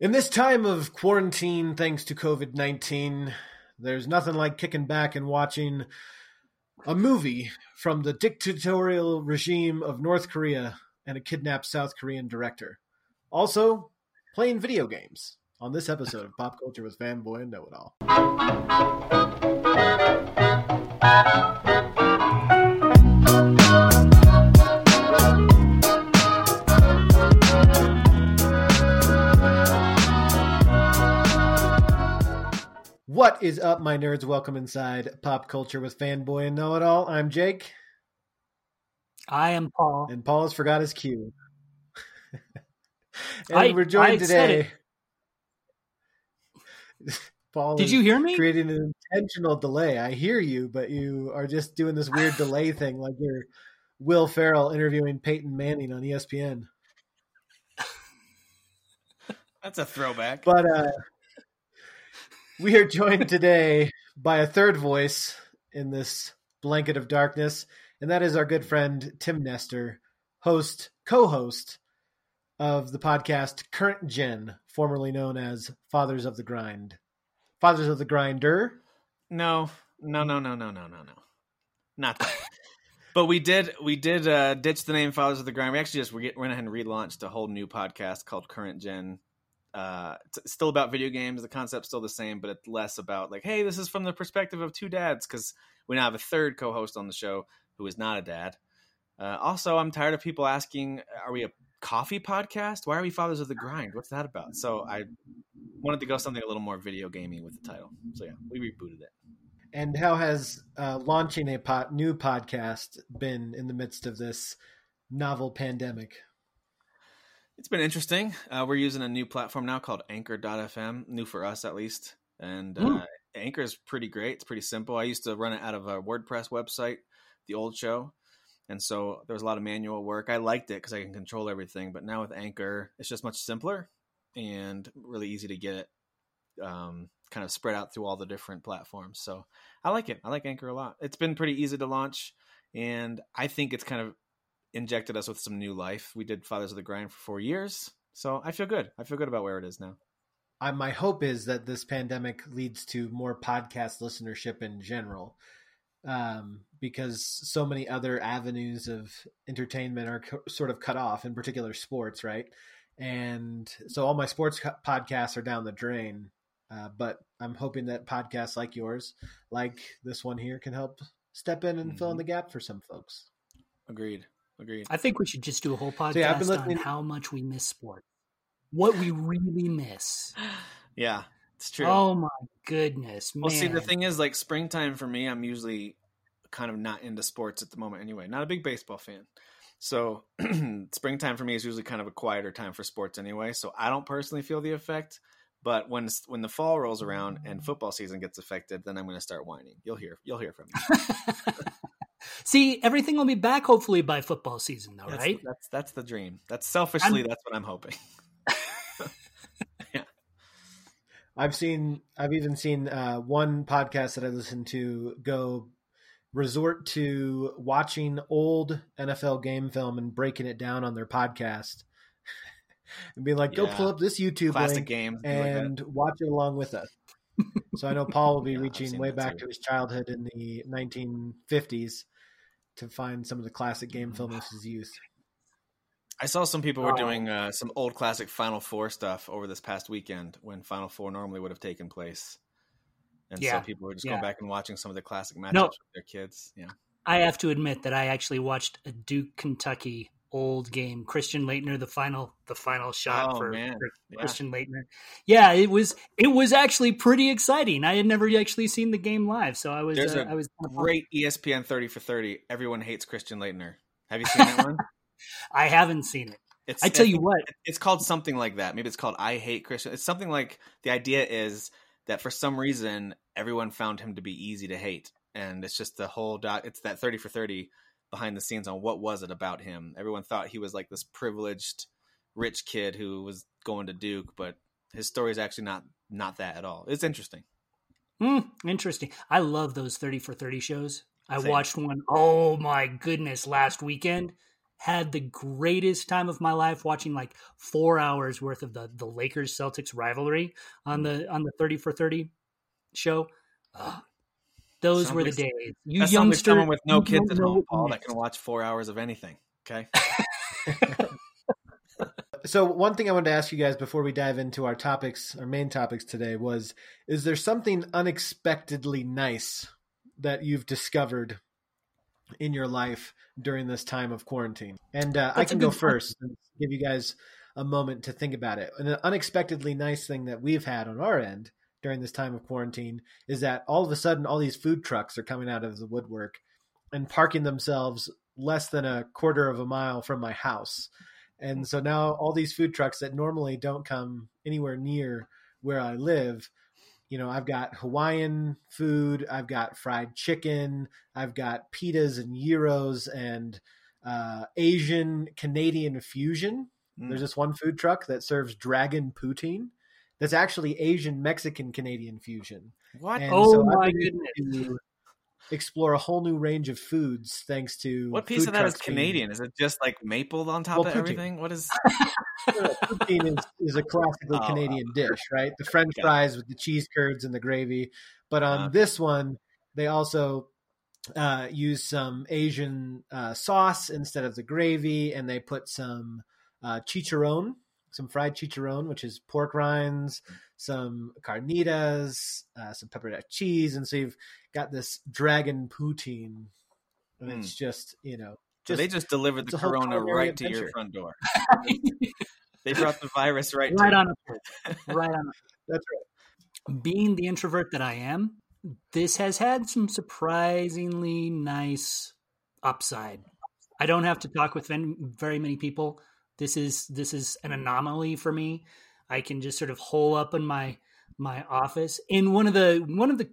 In this time of quarantine, thanks to COVID 19, there's nothing like kicking back and watching a movie from the dictatorial regime of North Korea and a kidnapped South Korean director. Also, playing video games on this episode of Pop Culture with Fanboy and Know It All. What is up, my nerds? Welcome inside Pop Culture with Fanboy and Know It All. I'm Jake, I am Paul. and Paul has forgot his cue. and I- we're joined I today. Paul Did you hear me? creating an intentional delay. I hear you, but you are just doing this weird delay thing, like you're Will Ferrell interviewing Peyton Manning on ESPN. That's a throwback. But uh, we are joined today by a third voice in this blanket of darkness, and that is our good friend Tim Nestor, host, co-host of the podcast Current Gen, formerly known as Fathers of the Grind. Fathers of the Grinder. No, no, no, no, no, no, no, no. Not that. but we did we did uh, ditch the name Fathers of the Grind. We actually just we went ahead and relaunched a whole new podcast called Current Gen. Uh, it's still about video games. The concept's still the same, but it's less about like, hey, this is from the perspective of two dads because we now have a third co-host on the show who is not a dad. Uh, also, I'm tired of people asking, "Are we a coffee podcast? Why are we Fathers of the Grind? What's that about?" So I wanted to go something a little more video gaming with the title. So yeah, we rebooted it. And how has uh, launching a pot, new podcast been in the midst of this novel pandemic? It's been interesting. Uh, we're using a new platform now called Anchor.fm, new for us at least. And uh, Mm. Anchor is pretty great. It's pretty simple. I used to run it out of a WordPress website, the old show. And so there was a lot of manual work. I liked it because I can control everything. But now with Anchor, it's just much simpler and really easy to get it um, kind of spread out through all the different platforms. So I like it. I like Anchor a lot. It's been pretty easy to launch. And I think it's kind of injected us with some new life. We did Fathers of the Grind for four years, so I feel good. I feel good about where it is now. I, my hope is that this pandemic leads to more podcast listenership in general, um, because so many other avenues of entertainment are co- sort of cut off, in particular sports, right? And so all my sports co- podcasts are down the drain. Uh, but I'm hoping that podcasts like yours, like this one here, can help step in and fill in Mhm. the gap for some folks. Agreed. Agreed. I think we should just do a whole podcast yeah, I've been on how much we miss sport. What we really miss. yeah, it's true. Oh my goodness, man. well, see, the thing is, like springtime for me, I'm usually kind of not into sports at the moment anyway. Not a big baseball fan. So springtime for me is usually kind of a quieter time for sports anyway. So I don't personally feel the effect. But when when the fall rolls around and football season gets affected, then I'm going to start whining. You'll hear you'll hear from me. See, everything will be back hopefully by football season though, That's, right? That's that's the dream. That's selfishly that's what I'm hoping. Yeah. I've seen, I've even seen uh, one podcast that I listened to go resort to watching old NFL game film and breaking it down on their podcast and being like, go Yeah. pull up this YouTube Classic link games. things like and watch it along with us. so I know Paul will be Yeah, reaching way back too. to his childhood in the 1950s to find some of the classic game film of his youth. I saw some people were Oh. doing uh, some old classic Final Four stuff over this past weekend when Final Four normally would have taken place. And Yeah, so people were just yeah. going back and watching some of the classic matchups No. with their kids. Yeah. I have to admit that I actually watched a Duke Kentucky old game. Christian Laettner, the final the final shot Oh, for, for Yeah. Christian Laettner. Yeah, it was it was actually pretty exciting. I had never actually seen the game live, so I was There's uh, a I was. Great ESPN 30 for 30. Everyone hates Christian Laettner. Have you seen that one? I haven't seen it. It's, I tell you what, It's called something like that. Maybe it's called I Hate Christian. It's something like the idea is that for some reason everyone found him to be easy to hate. And it's just the whole dot it's that 30 for 30 behind the scenes on what was it about him. Everyone thought he was like this privileged rich kid who was going to Duke, but his story is actually not not that at all. It's interesting. Hmm, interesting. I love those 30 for 30 shows. I Same. watched one, oh my goodness, last weekend. had the greatest time of my life watching like four hours worth of the the Lakers Celtics rivalry on the on the thirty for thirty show. Ugh, those Sounds were the like- days. You That sounds youngsters someone with no you kids at home, Paul, that can watch four hours of anything. Okay. So one thing I wanted to ask you guys before we dive into our topics, our main topics today was: Is there something unexpectedly nice that you've discovered in your life during this time of quarantine? And uh, I can go first and give you guys a moment to think about it. An unexpectedly nice thing that we've had on our end during this time of quarantine is that all of a sudden all these food trucks are coming out of the woodwork and parking themselves less than a quarter of a mile from my house. And so now all these food trucks that normally don't come anywhere near where I live, you know, I've got Hawaiian food, I've got fried chicken, I've got pitas and gyros and uh, Asian Canadian fusion. Mm. There's this one food truck that serves dragon poutine. That's actually Asian Mexican Canadian fusion. What? And Oh so my goodness. explore a whole new range of foods thanks to what piece of that is trucks being- Canadian? Is it just like maple on top Well, of poutine. everything? What is? poutine is, is a classically Oh, Canadian dish, right? The French Okay. fries with the cheese curds and the gravy. But on Okay. this one, they also uh, use some Asian uh, sauce instead of the gravy, and they put some uh, chicharron, some fried chicharron, which is pork rinds, some carnitas, uh, some pepper jack cheese, and so you've got this dragon poutine, and it's just you know So they just delivered the corona culinary right to your front door. They brought the virus right, right to on a right on. that's A, being the introvert that I am, this has had some surprisingly nice upside. I don't have to talk with very many people. This is this is an anomaly for me. I can just sort of hole up in my my office. In one of the one of the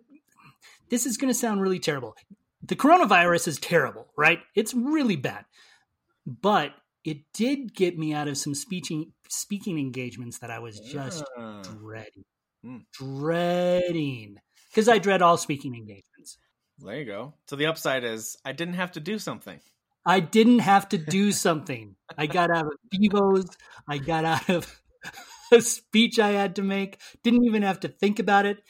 this is going to sound really terrible. The coronavirus is terrible, right? It's really bad. But it did get me out of some speaking speaking engagements that I was just Ah. dreading, Hmm. dreading, because I dread all speaking engagements. There you go. So the upside is I didn't have to do something. I didn't have to do something. I got out of Devos. I got out of a speech I had to make. Didn't even have to think about it.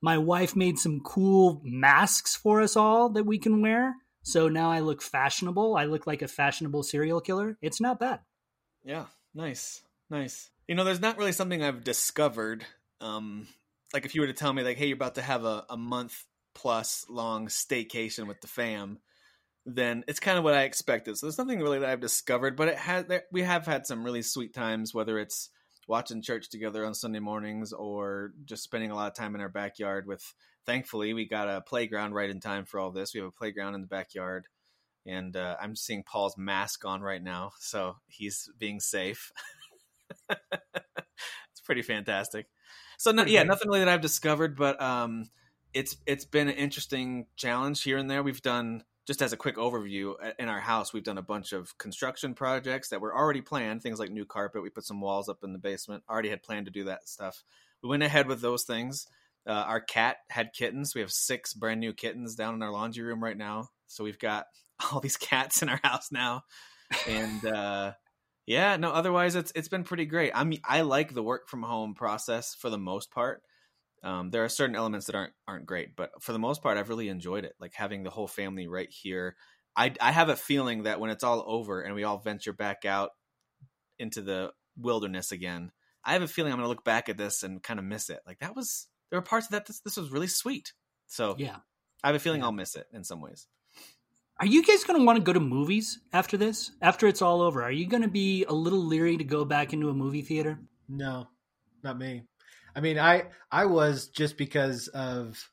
My wife made some cool masks for us all that we can wear. So now I look fashionable. I look like a fashionable serial killer. It's not bad. Yeah, nice, nice. You know, there's not really something I've discovered. Um, like if you were to tell me, like, hey, you're about to have a, a month plus long staycation with the fam, then it's kind of what I expected. So there's nothing really that I've discovered, but it has. There, we have had some really sweet times, whether it's watching church together on Sunday mornings or just spending a lot of time in our backyard. With thankfully, we got a playground right in time for all this. We have a playground in the backyard and uh, I'm seeing Paul's mask on right now, so he's being safe. it's pretty fantastic. So no, yeah, nothing really that I've discovered, but um, it's it's been an interesting challenge here and there. We've done just as a quick overview in our house, we've done a bunch of construction projects that were already planned. Things like new carpet. We put some walls up in the basement. Already had planned to do that stuff. We went ahead with those things. Uh, our cat had kittens. We have six brand new kittens down in our laundry room right now. So we've got all these cats in our house now, and uh, yeah, no. Otherwise, it's it's been pretty great. I mean, I like the work from home process for the most part. Um, there are certain elements that aren't aren't great, but for the most part, I've really enjoyed it. Like having the whole family right here. I I have a feeling that when it's all over and we all venture back out into the wilderness again, I have a feeling I'm going to look back at this and kind of miss it. Like that was there were parts of that this, this was really sweet. So Yeah. I have a feeling Yeah. I'll miss it in some ways. Are you guys going to want to go to movies after this? After it's all over? Are you going to be a little leery to go back into a movie theater? No, not me. I mean, I I was just because of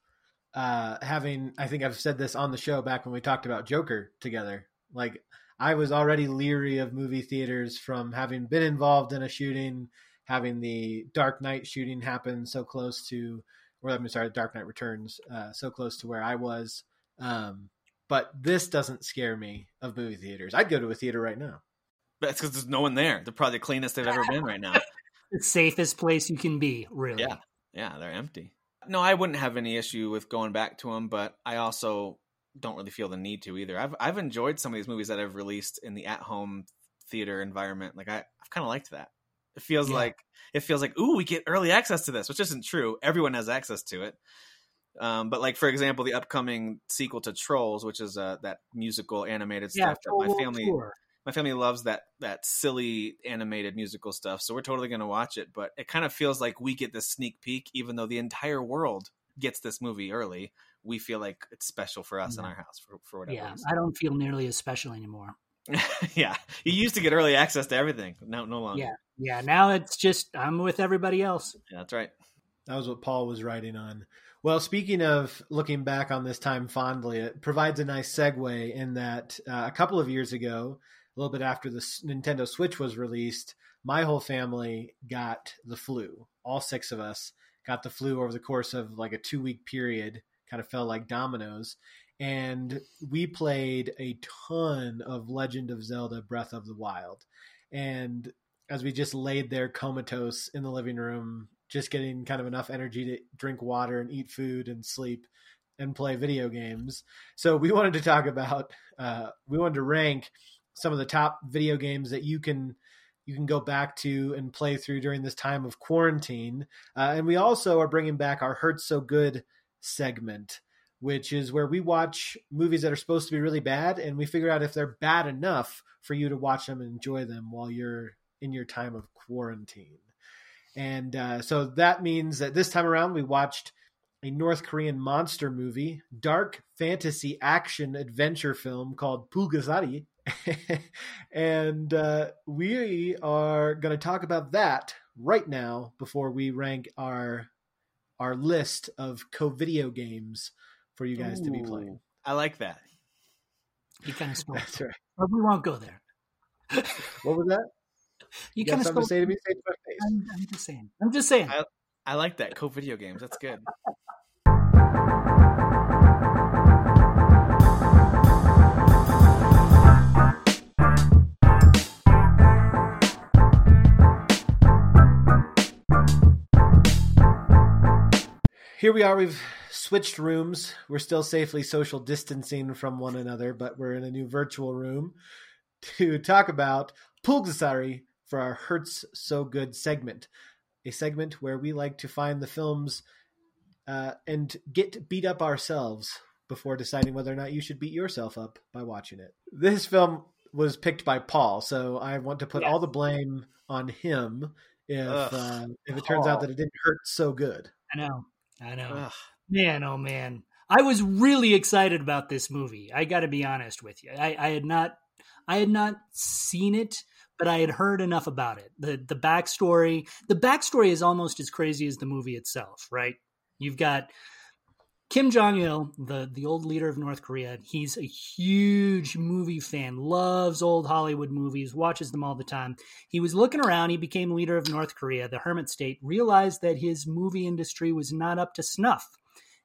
uh having. I think I've said this on the show back when we talked about Joker together. Like I was already leery of movie theaters from having been involved in a shooting, having the Dark Knight shooting happen so close to, or I'm sorry, Dark Knight Returns, uh, so close to where I was. Um, but this doesn't scare me of movie theaters. I'd go to a theater right now. That's because there's no one there. They're probably the cleanest they've ever been right now. The safest place you can be, really. Yeah. Yeah, they're empty. No, I wouldn't have any issue with going back to them, but I also don't really feel the need to either. I've I've enjoyed some of these movies that I've released in the at home theater environment. Like I I've kind of liked that. It feels Yeah. like it feels like ooh we get early access to this, which isn't true. Everyone has access to it. Um, but like for example, the upcoming sequel to Trolls, which is uh, that musical animated Yeah, stuff that my family Tour. My family loves that that silly animated musical stuff. So we're totally going to watch it. But it kind of feels like we get this sneak peek, even though the entire world gets this movie early. We feel like it's special for us in our house for, for whatever Yeah, reason. I don't feel nearly as special anymore. yeah, you used to get early access to everything. No, no longer. Yeah. Yeah, now it's just I'm with everybody else. Yeah, that's right. That was what Paul was writing on. Well, speaking of looking back on this time fondly, it provides a nice segue in that uh, a couple of years ago, a little bit after the Nintendo Switch was released, my whole family got the flu. All six of us got the flu over the course of like a two week period, kind of fell like dominoes. And we played a ton of Legend of Zelda Breath of the Wild. And as we just laid there comatose in the living room, just getting kind of enough energy to drink water and eat food and sleep and play video games. So we wanted to talk about, uh, we wanted to rank some of the top video games that you can you can go back to and play through during this time of quarantine. Uh, and we also are bringing back our Hurts So Good segment, which is where we watch movies that are supposed to be really bad and we figure out if they're bad enough for you to watch them and enjoy them while you're in your time of quarantine. And uh, so that means that this time around we watched a North Korean monster movie, dark fantasy action adventure film called Pulgasari. and uh, we are going to talk about that right now before we rank our our list of co-video games for you guys to be playing. I like that. You kind of stole. it. That's right. But we won't go there. What was that? You You kind of something stole. to say to me? Say to my face. I'm, I'm just saying. I'm just saying. I- I like that. Co video games. That's good. Here we are. We've switched rooms. We're still safely social distancing from one another, but we're in a new virtual room to talk about Pulgasari for our Hurts So Good segment. A segment where we like to find the films uh, and get beat up ourselves before deciding whether or not you should beat yourself up by watching it. This film was picked by Paul, so I want to put Yes. all the blame on him if Ugh. uh, if it turns out that it didn't hurt so good. I know. I know. Ugh. Man, oh man. I was really excited about this movie. I got to be honest with you. I, I had not, I had not seen it, but I had heard enough about it. the The backstory, the backstory is almost as crazy as the movie itself. Right? You've got Kim Jong Il, the the old leader of North Korea. He's a huge movie fan, loves old Hollywood movies, watches them all the time. He was looking around. He became leader of North Korea, the hermit state. Realized that his movie industry was not up to snuff.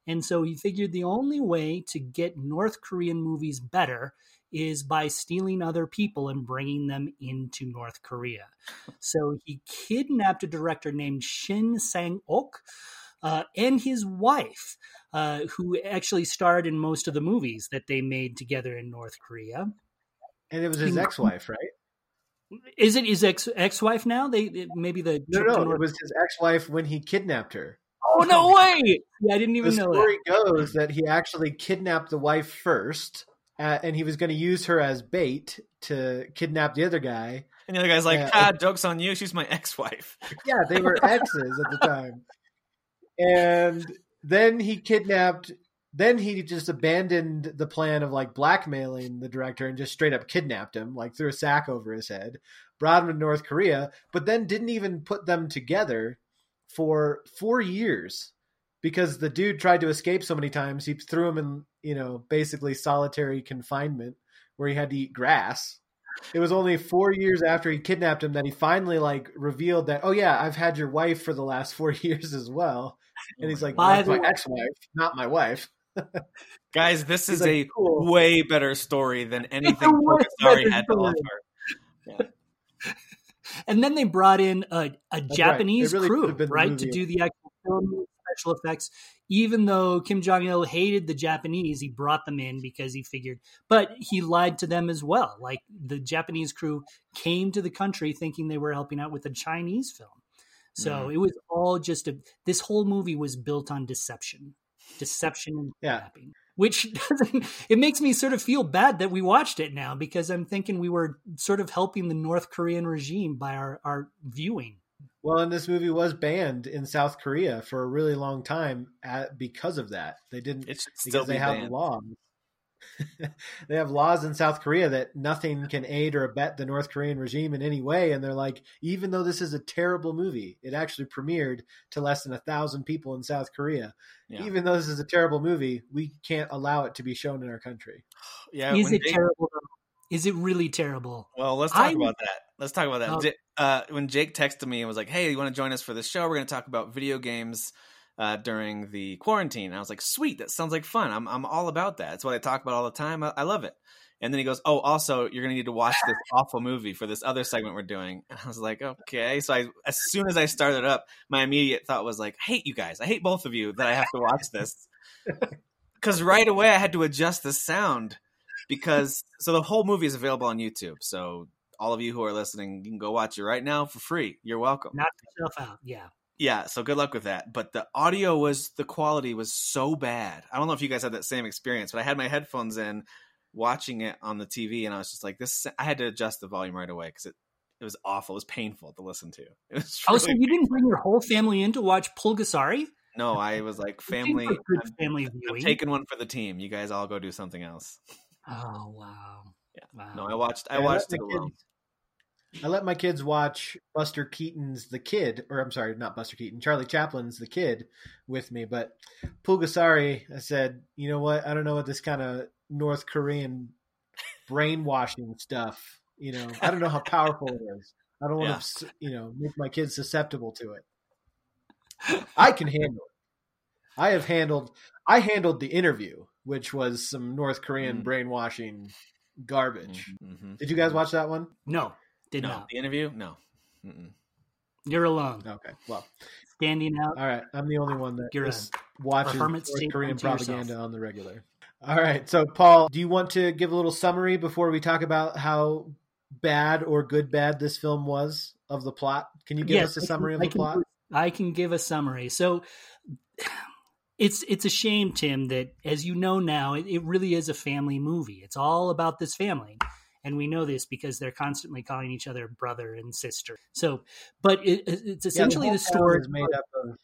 And so he figured the only way to get North Korean movies better is by stealing other people and bringing them into North Korea. So he kidnapped a director named Shin Sang Ok uh, and his wife, uh, who actually starred in most of the movies that they made together in North Korea. And it was his Hmm. ex-wife, right? Is it his ex ex wife now? They it- maybe the No, no, North- it was his ex-wife when he kidnapped her. Oh no way! Yeah, I didn't even The know that. The story goes that he actually kidnapped the wife first, uh, and he was going to use her as bait to kidnap the other guy. And the other guy's like, Yeah. ah, joke's on you. She's my ex wife. Yeah, they were exes at the time. And then he kidnapped. Then he just abandoned the plan of like blackmailing the director and just straight up kidnapped him, like threw a sack over his head, brought him to North Korea, but then didn't even put them together for four years because the dude tried to escape so many times. He threw him in, you know, basically solitary confinement where he had to eat grass. It was only four years after he kidnapped him that he finally like revealed that, oh yeah, I've had your wife for the last four years as well. Oh and he's like, By my ex-wife, not my wife. Guys, this He's is like, a cool. way better story than anything Sorry better had to story. offer. And then they brought in a, a. Japanese It really crew, have been the right, to do the actual filming special effects. Even though Kim Jong Il hated the Japanese, he brought them in because he figured, but he lied to them as well. Like the Japanese crew came to the country thinking they were helping out with a Chinese film. So Mm. it was all just a. This whole movie was built on deception, deception and Yeah. kidnapping. Which doesn't. It makes me sort of feel bad that we watched it now because I'm thinking we were sort of helping the North Korean regime by our our viewing. Well, and this movie was banned in South Korea for a really long time at, because of that. They didn't It should still because be they have banned. laws. they have laws in South Korea that nothing can aid or abet the North Korean regime in any way, and they're like, even though this is a terrible movie, it actually premiered to less than a thousand people in South Korea. Yeah. Even though this is a terrible movie, we can't allow it to be shown in our country. Yeah, Is it Jake- terrible? Is it really terrible? Well, let's talk I- about that. Let's talk about that. Oh. Uh, when Jake texted me and was like, "Hey, you want to join us for this show? We're going to talk about video games uh, during the quarantine." And I was like, "Sweet, that sounds like fun. I'm I'm all about that. It's what I talk about all the time. I, I love it." And then he goes, "Oh, also, you're going to need to watch this awful movie for this other segment we're doing." And I was like, "Okay." So I, as soon as I started up, my immediate thought was like, "I hate you guys. I hate both of you that I have to watch this." Because right away I had to adjust the sound because so the whole movie is available on YouTube. So all of you who are listening, you can go watch it right now for free. You're welcome. Knock yourself out. Yeah. Yeah, so good luck with that. But the audio was the quality was so bad. I don't know if you guys had that same experience, but I had my headphones in watching it on the TV and I was just like this I had to adjust the volume right away cuz it it was awful. It was painful to listen to. It was Oh, so really- you didn't bring your whole family in to watch Pulgasari? no, I was like family I'm, family I'm viewing. taking one for the team. You guys all go do something else. oh wow. Yeah. Wow. No, I watched I Yeah, watched it alone. kids- I let my kids watch Buster Keaton's The Kid, or I'm sorry, not Buster Keaton, Charlie Chaplin's The Kid with me. But Pulgasari, I said, you know what? I don't know what this kind of North Korean brainwashing stuff, you know, I don't know how powerful it is. I don't want Yeah. to, you know, make my kids susceptible to it. I can handle it. I have handled, I handled the interview, which was some North Korean Mm. brainwashing garbage. Mm-hmm. Did you guys watch that one? No, did No, not. the interview? No. Mm-mm. You're alone, Okay. Well, standing out. all right. I'm the only one that You're a- just watches North Korean unto yourself. propaganda on the regular. All right. So, Paul, do you want to give a little summary before we talk about how bad or good bad this film was of the plot? Can you give Yes, us a I can- summary of I the can plot? I can give a summary. So it's it's a shame, Tim, that as you know now, it, it really is a family movie. It's all about this family. And we know this because they're constantly calling each other brother and sister. So, but it, it's essentially whole the town story is made up of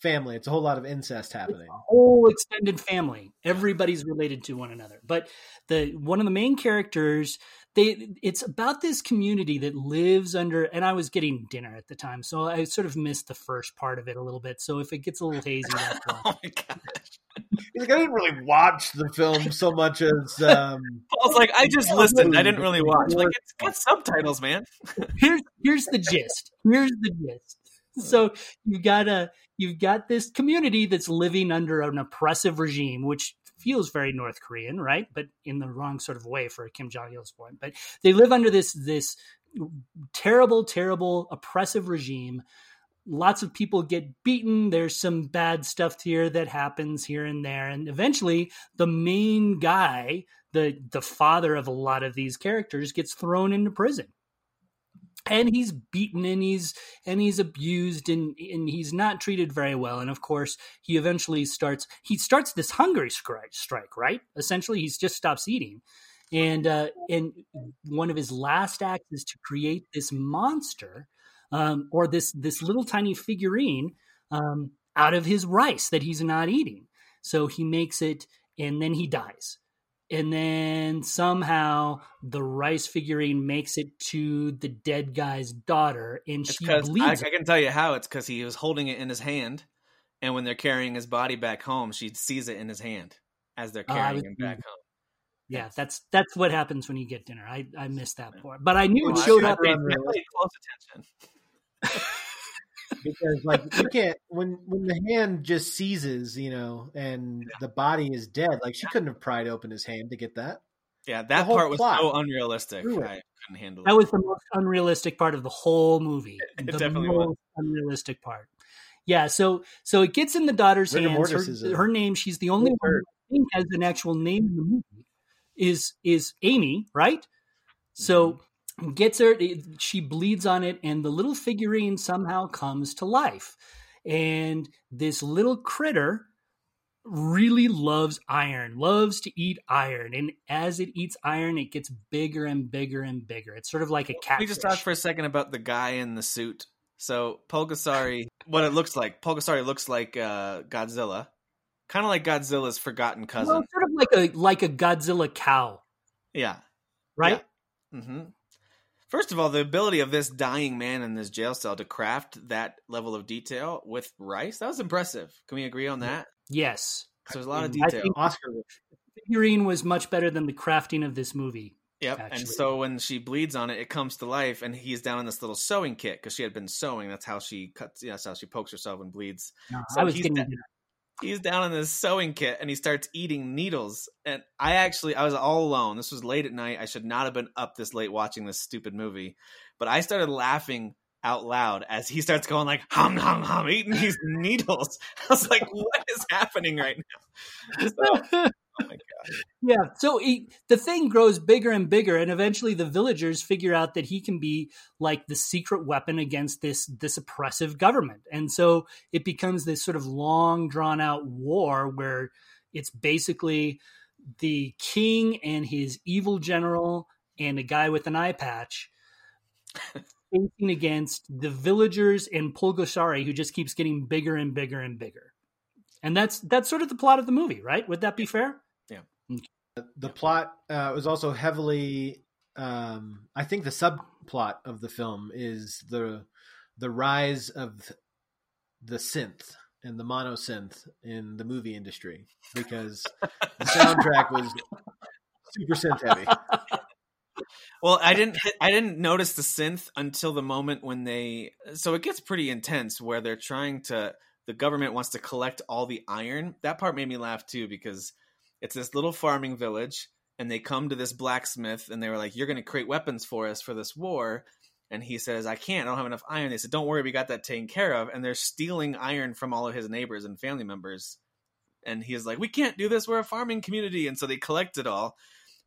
family. It's a whole lot of incest happening. whole extended family. Everybody's related to one another. But the one of the main characters, they it's about this community that lives under and I was getting dinner at the time, so I sort of missed the first part of it a little bit. So if it gets a little hazy, that's why. Oh my gosh. Like, I didn't really watch the film so much as um, I was like, I just listened. I didn't really watch. Like, it's got subtitles, man. here's here's the gist. Here's the gist. So you've got a you've got this community that's living under an oppressive regime, which feels very North Korean, right? But in the wrong sort of way for Kim Jong Il's point. But they live under this this terrible, terrible, oppressive regime. Lots of people get beaten. There's some bad stuff here that happens here and there, and eventually, the main guy, the the father of a lot of these characters, gets thrown into prison and he's beaten and he's and he's abused and and he's not treated very well and of course he eventually starts he starts this strike strike right? Essentially he just stops eating. And uh and one of his last acts is to create this monster um or this this little tiny figurine um out of his rice that he's not eating. So he makes it and then he dies and then somehow the rice figurine makes it to the dead guy's daughter and It's she because I, I can tell you how. It's because he was holding it in his hand, and when they're carrying his body back home, she sees it in his hand as they're Ah, I carrying was- him back home. yeah that's that's what happens when you get dinner i i missed that part but i knew Well, it showed I up read- I paid close attention. because like you can't when when the hand just seizes, you know, and the body is dead. Like she couldn't have pried open his hand to get that. Yeah, that whole part was plot. so unrealistic. Screw. I couldn't handle that it. was the most unrealistic part of the whole movie It the definitely most was. unrealistic part Yeah, so so it gets in the daughter's Rigor hands. Her, is a- her name, she's the only one who I think has an actual name in the movie. Is is Amy, right? So mm-hmm. Gets her she bleeds on it and the little figurine somehow comes to life. And this little critter really loves iron, loves to eat iron. And as it eats iron, it gets bigger and bigger and bigger. It's sort of like a cat. We just talked for a second about the guy in the suit? So Pulgasari, what it looks like. Pulgasari looks like uh, Godzilla, kind of like Godzilla's forgotten cousin. Well, sort of like a like a Godzilla cow, yeah. right? hmm First of all, the ability of this dying man in this jail cell to craft that level of detail with rice, that was impressive. Can we agree on that? Yes. So there's a lot of detail. Oscar. Figurine was much better than the crafting of this movie. Yep. actually. And so when she bleeds on it, it comes to life, and he's down in this little sewing kit because she had been sewing. That's how she cuts. Yeah, that's how she pokes herself and bleeds. No, So I was getting He's down in this sewing kit, and he starts eating needles. And I actually, I was all alone. This was late at night. I should not have been up this late watching this stupid movie, but I started laughing out loud as he starts going like hum hum hum eating these needles. I was like, what is happening right now? So, oh my god. Yeah. So he, the thing grows bigger and bigger, and eventually the villagers figure out that he can be like the secret weapon against this this oppressive government, and so it becomes this sort of long drawn out war where it's basically the king and his evil general and a guy with an eye patch facing against the villagers and Pulgasari, who just keeps getting bigger and bigger and bigger. And that's that's sort of the plot of the movie, right? Would that be fair? The plot uh, was also heavily. Um, I think the subplot of the film is the the rise of the synth and the monosynth in the movie industry because the soundtrack was super synth heavy. Well, I didn't I didn't notice the synth until the moment when they so it gets pretty intense where they're trying to the government wants to collect all the iron. That part made me laugh too because it's this little farming village and they come to this blacksmith and they were like you're going to create weapons for us for this war. And he says I can't. I don't have enough iron. They said don't worry we got that taken care of. And they're stealing iron from all of his neighbors and family members. And he is like we can't do this. We're a farming community. And so they collect it all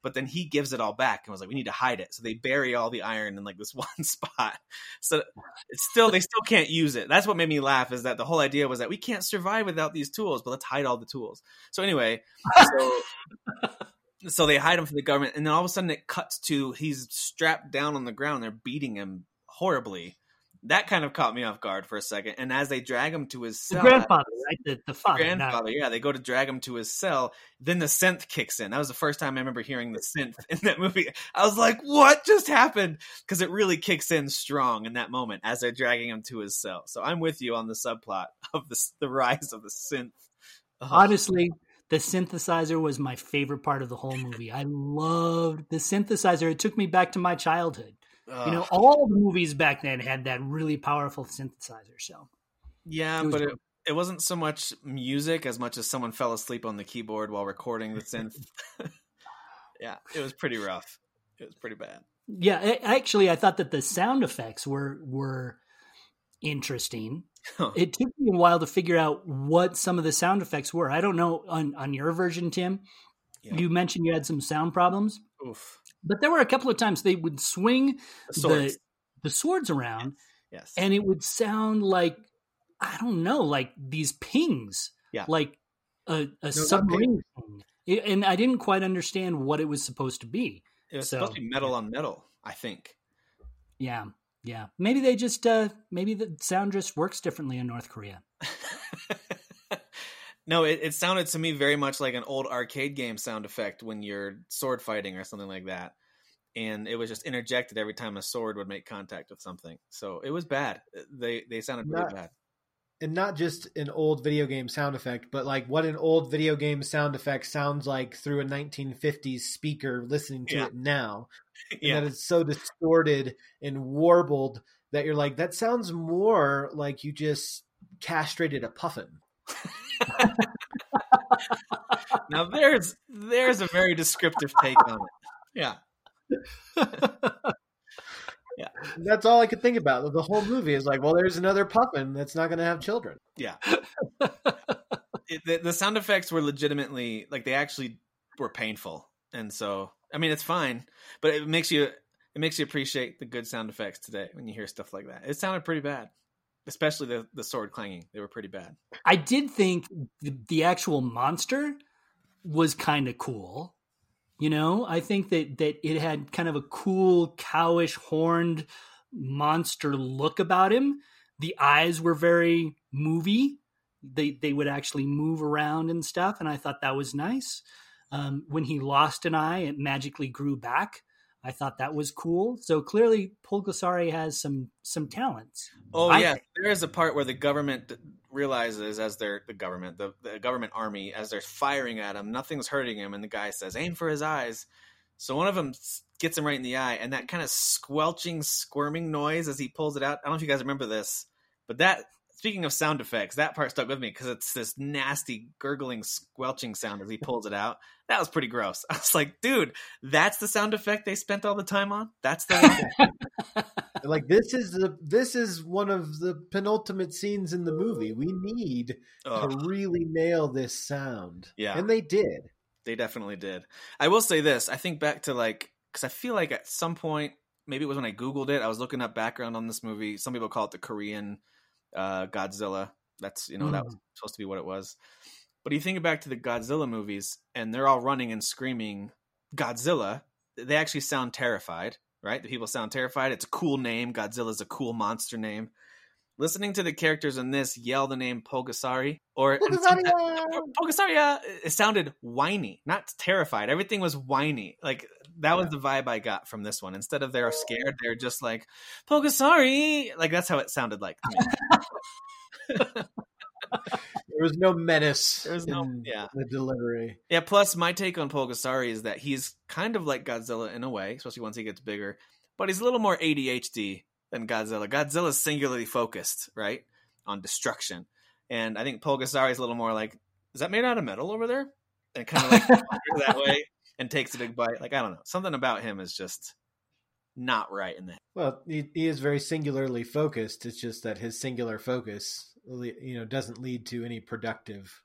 but then he gives it all back and was like, "We need to hide it." So they bury all the iron in like this one spot. So it's still they still can't use it. That's what made me laugh is that the whole idea was that we can't survive without these tools, but let's hide all the tools. So anyway, so so they hide him from the government, and then all of a sudden it cuts to he's strapped down on the ground. They're beating him horribly. That kind of caught me off guard for a second. And as they drag him to his The cell, grandfather, right? The, the father. not- grandfather. Yeah, they go to drag him to his cell. Then the synth kicks in. That was the first time I remember hearing the synth in that movie. I was like, "What just happened?" Because it really kicks in strong in that moment as they're dragging him to his cell. So I'm with you on the subplot of the the rise of the synth. Ugh. Honestly, the synthesizer was my favorite part of the whole movie. I loved the synthesizer. It took me back to my childhood. You know, all the movies back then had that really powerful synthesizer. So yeah, it but it, it wasn't so much music as much as someone fell asleep on the keyboard while recording the synth. yeah, it was pretty rough. It was pretty bad. yeah, a- actually, I thought that the sound effects were were interesting. Huh. It took me a while to figure out what some of the sound effects were. I don't know on on your version, Tim. Yeah. You mentioned you had some sound problems, Oof. But there were a couple of times they would swing The swords. the the swords around, Yes. and it would sound like I don't know, like these pings, Yeah. like a, a not submarine ping. It- and I didn't quite understand what it was supposed to be. it was so, supposed to be metal on metal. I think. Yeah, yeah. Maybe they just uh maybe the sound just works differently in North Korea. no, it, it sounded to me very much like an old arcade game sound effect when you're sword fighting or something like that. And it was just interjected every time a sword would make contact with something. So it was bad. They they sounded really Not- bad. and not just an old video game sound effect, but like what an old video game sound effect sounds like through a 1950s speaker listening to Yeah. it now. And Yeah. that it's so distorted and warbled that you're like, that sounds more like you just castrated a puffin. Now there's there's a very descriptive take on it. Yeah. Yeah. That's all I could think about. The whole movie is like, well, there's another puffin that's not going to have children. Yeah. It, the, the sound effects were legitimately like they actually were painful, and so I mean it's fine, but it makes you it makes you appreciate the good sound effects today when you hear stuff like that. It sounded pretty bad, especially the the sword clanging. They were pretty bad. I did think the, the actual monster was kind of cool. You know, I think that that it had kind of a cool cowish horned monster look about him. The eyes were very movie. They they would actually move around and stuff, and I thought that was nice. Um, when he lost an eye, it magically grew back. I thought that was cool. So clearly, Pulgasari has some some talents. Oh I yeah, think- there is a part where the government realizes as they're the government, the, the government army, as they're firing at him, nothing's hurting him, and the guy says, "Aim for his eyes." So one of them gets him right in the eye, and that kind of squelching, squirming noise as he pulls it out. I don't know if you guys remember this, but that speaking of sound effects, that part stuck with me because it's this nasty gurgling, squelching sound as he pulls it out. That was pretty gross. I was like, dude, that's the sound effect they spent all the time on. That's the one. Like this is the this is one of the penultimate scenes in the movie. We need Ugh. to really nail this sound. Yeah. and they did. They definitely did. I will say this. I think back to like because I feel like at some point, maybe it was when I googled it. I was looking up background on this movie. Some people call it the Korean uh, Godzilla. That's you know that was supposed to be what it was. But you think back to the Godzilla movies, and they're all running and screaming Godzilla. They actually sound terrified, right? The people sound terrified. It's a cool name. Godzilla's a cool monster name. Listening to the characters in this yell the name Pogasari or sometimes- Pogasaria, it sounded whiny, not terrified. Everything was whiny. Like that was the vibe I got from this one. Instead of they're oh. scared, they're just like Pogasari. Like that's how it sounded like. To me. There was no menace. There was no- yeah. the delivery. yeah. Plus, my take on Pogasari is that he's kind of like Godzilla in a way, especially once he gets bigger. But he's a little more ADHD than Godzilla. Godzilla's singularly focused, right, on destruction, and I think Pogasari is a little more like, is that made out of metal over there? And kind of like that way and takes a big bite. Like I don't know, something about him is just not right in the Well, he, he is very singularly focused. It's just that his singular focus, you know, doesn't lead to any productive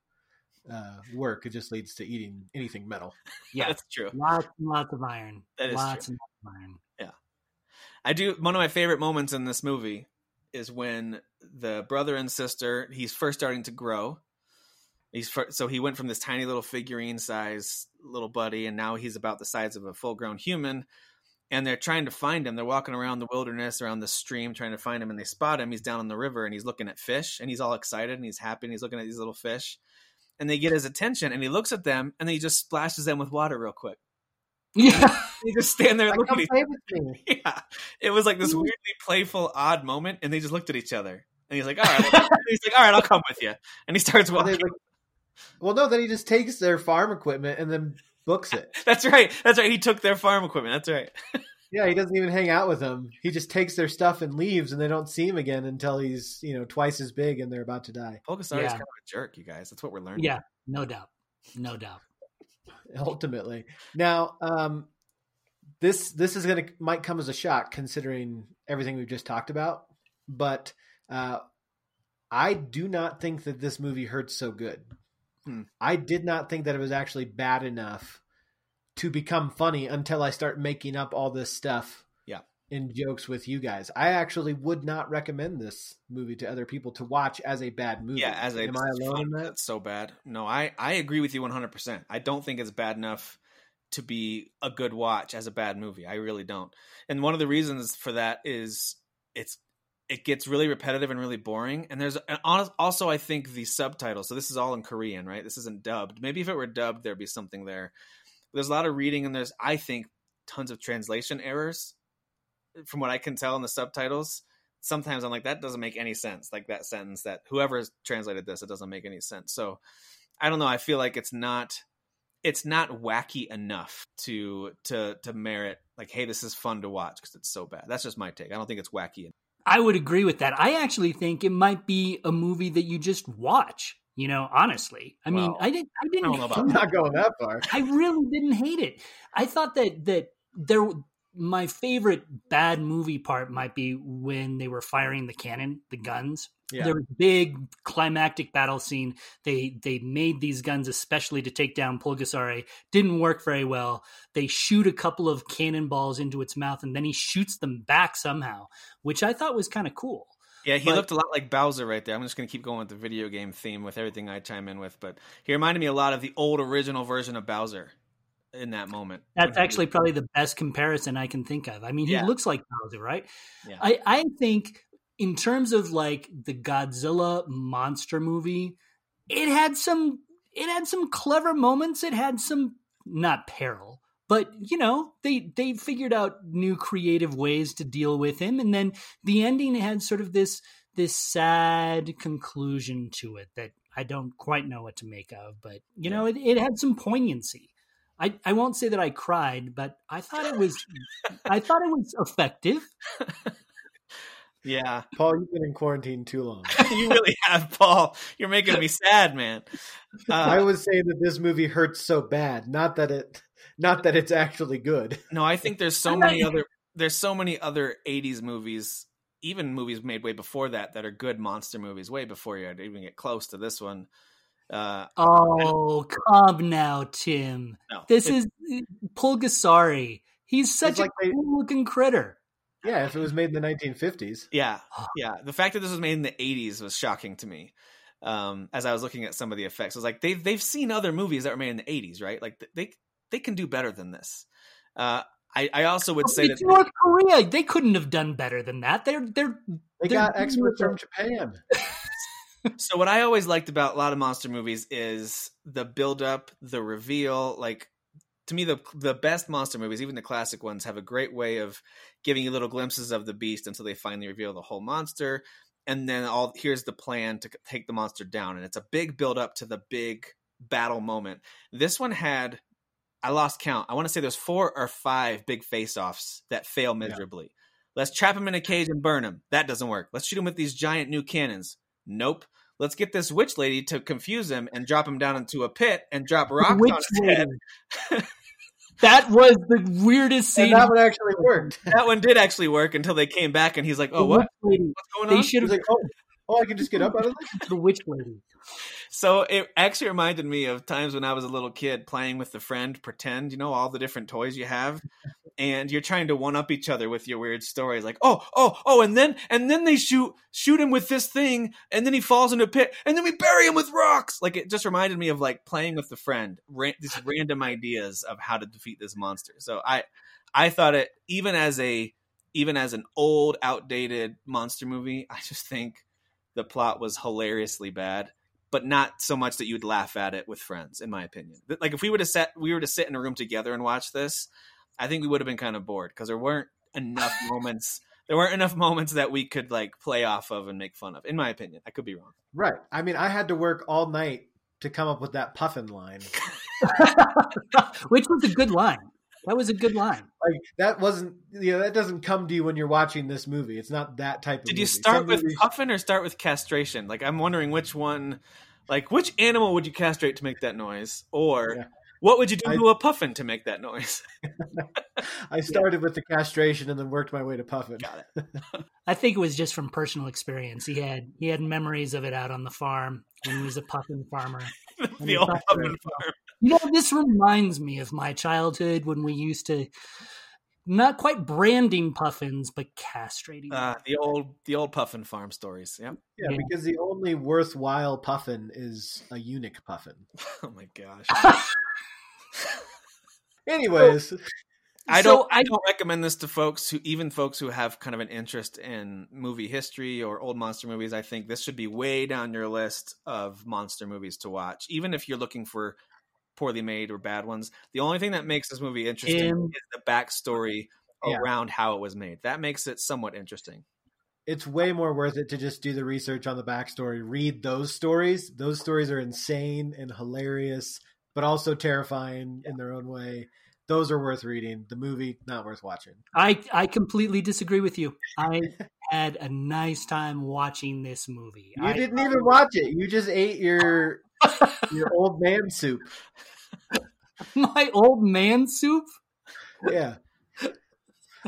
uh, work. It just leads to eating anything metal. Yeah, That's true. lots and lots of iron. That is lots true. and lots of iron. Yeah, I do. One of my favorite moments in this movie is when the brother and sister. He's first starting to grow. He's so he went from this tiny little figurine size little buddy, and now he's about the size of a full grown human. And they're trying to find him. They're walking around the wilderness, around the stream, trying to find him. And they spot him. He's down in the river, and he's looking at fish, and he's all excited, and he's happy, and he's looking at these little fish. And they get his attention, and he looks at them, and then he just splashes them with water real quick. Yeah, They just stand there and look at each me. yeah, it was like this weirdly playful, odd moment, and they just looked at each other. And he's like, "All right," he's like, "All right, I'll come with you." And he starts walking. like, well, no, then he just takes their farm equipment and then books it. That's right. That's right. He took their farm equipment. That's right. Yeah, he doesn't even hang out with them. He just takes their stuff and leaves, and they don't see him again until he's you know twice as big and they're about to die. Pulgasari is Yeah. kind of a jerk, you guys. That's what we're learning. yeah, no doubt, no doubt. ultimately. Now, um, this this is gonna might come as a shock considering everything we've just talked about, but uh, I do not think that this movie hurts so good. Hmm. I did not think that it was actually bad enough to become funny until I start making up all this stuff. Yeah. In jokes with you guys, I actually would not recommend this movie to other people to watch as a bad movie. Yeah, as a am I alone in that? That's so bad. No, I I agree with you 100%. I don't think it's bad enough to be a good watch as a bad movie. I really don't. And one of the reasons for that is it's it gets really repetitive and really boring. And there's and also I think the subtitles. So this is all in Korean, right? This isn't dubbed. Maybe if it were dubbed, there'd be something there. There's a lot of reading, and there's I think tons of translation errors. From what I can tell in the subtitles, sometimes I'm like that doesn't make any sense. Like that sentence that whoever translated this, it doesn't make any sense. So I don't know. I feel like it's not it's not wacky enough to to to merit like hey this is fun to watch because it's so bad that's just my take i don't think it's wacky I would agree with that. I actually think it might be a movie that you just watch. You know, honestly, I mean, Well, I didn't, I didn't, I don't know about I'm not going that far. I really didn't hate it. I thought that that there my favorite bad movie part might be when they were firing the cannon, the guns. Yeah. There was a big climactic battle scene. They they made these guns especially to take down Pulgasari. Didn't work very well. They shoot a couple of cannonballs into its mouth, and then he shoots them back somehow, which I thought was kind of cool. Yeah, he But- looked a lot like Bowser right there. I'm just going to keep going with the video game theme with everything I chime in with, but he reminded me a lot of the old original version of Bowser in that moment. That's actually probably the best comparison I can think of. I mean, he Yeah. looks like Bowser, right? Yeah. I, I think in terms of like the Godzilla monster movie, it had some it had some clever moments. It had some not peril, but you know, they they figured out new creative ways to deal with him and then the ending had sort of this this sad conclusion to it that I don't quite know what to make of, but you know, it, it had some poignancy. I, I won't say that I cried, but I thought it was I thought it was effective. Yeah, Paul, you've been in quarantine too long. you really have, Paul. You're making me sad, man. I Uh, would say that this movie hurts so bad, not that it, not that it's actually good. no, I think there's so many other there's so many other '80s movies, even movies made way before that, that are good monster movies. Way before you even get close to this one. Uh, Oh, come now, Tim. no, This is Pulgasari. He's such It's a like they- cool looking critter. Yeah, if it was made in the 1950s. Yeah, yeah. The fact that this was made in the '80s was shocking to me. Um, as I was looking at some of the effects, I was like, they've they've seen other movies that were made in the '80s, right? Like they they can do better than this. Uh, I I also would say that It's North Korea. They couldn't have done better than that. They're they're They They're got experts from Japan. so what I always liked about a lot of monster movies is the build up, the reveal. Like to me, the the best monster movies, even the classic ones, have a great way of giving you little glimpses of the beast until they finally reveal the whole monster. And then all here's the plan to take the monster down, and it's a big build up to the big battle moment. This one had, I lost count. I want to say there's four or five big face offs that fail miserably. Let's trap him in a cage and burn him. That doesn't work. Let's shoot him with these giant new cannons. Nope. Let's get this witch lady to confuse him and drop him down into a pit and drop rocks Which on his head. that was the weirdest And scene. that one actually worked. That one did actually work until they came back and he's like, "Oh, The what? lady. What's going They on?" should have like, oh, oh, I can just get up out of this. the witch lady. So it actually reminded me of times when I was a little kid playing with a friend, pretend, you know, all the different toys you have, and you're trying to one up each other with your weird stories, like, oh, oh, oh, and then and then they shoot shoot him with this thing, and then he falls into a pit, and then we bury him with rocks. Like it just reminded me of like playing with the friend, ran- these random ideas of how to defeat this monster. So I I thought it even as a even as an old, outdated monster movie, I just think the plot was hilariously bad but not so much that you'd laugh at it with friends, in my opinion. Like if we were to set we were to sit in a room together and watch this, I think we would have been kind of bored because there weren't enough moments. There weren't enough moments that we could like play off of and make fun of. In my opinion, I could be wrong. Right. I mean, I had to work all night to come up with that puffin line. Which was a good line. That was a good line. Like that wasn't, you know, that doesn't come to you when you're watching this movie. It's not that type of. Did you start Some with movies- puffin or start with castration? Like I'm wondering which one, like which animal would you castrate to make that noise, or Yeah. What would you do I- to a puffin to make that noise? I started with the castration and then worked my way to puffin. Got it. I think it was just from personal experience. He had he had memories of it out on the farm when he was a puffin farmer. the old puffin farm. You know, this reminds me of my childhood when we used to not quite branding puffins, but castrating. them. Uh, the old, the old puffin farm stories. Yep. Yeah, Yeah. because the only worthwhile puffin is a eunuch puffin. Oh my gosh. Anyways, I don't. I, I- don't recommend this to folks who, even folks who have kind of an interest in movie history or old monster movies. I think this should be way down your list of monster movies to watch, even if you're looking for poorly made or bad ones. The only thing that makes this movie interesting Um, is the backstory Yeah. around how it was made. That makes it somewhat interesting. it's way more worth it to just do the research on the backstory, read those stories. Those stories are insane and hilarious, but also terrifying in their own way. Those are worth reading. The movie, not worth watching. I I completely disagree with you. I had a nice time watching this movie. You I, didn't even watch it. You just ate your your old man soup. my old man soup. Yeah.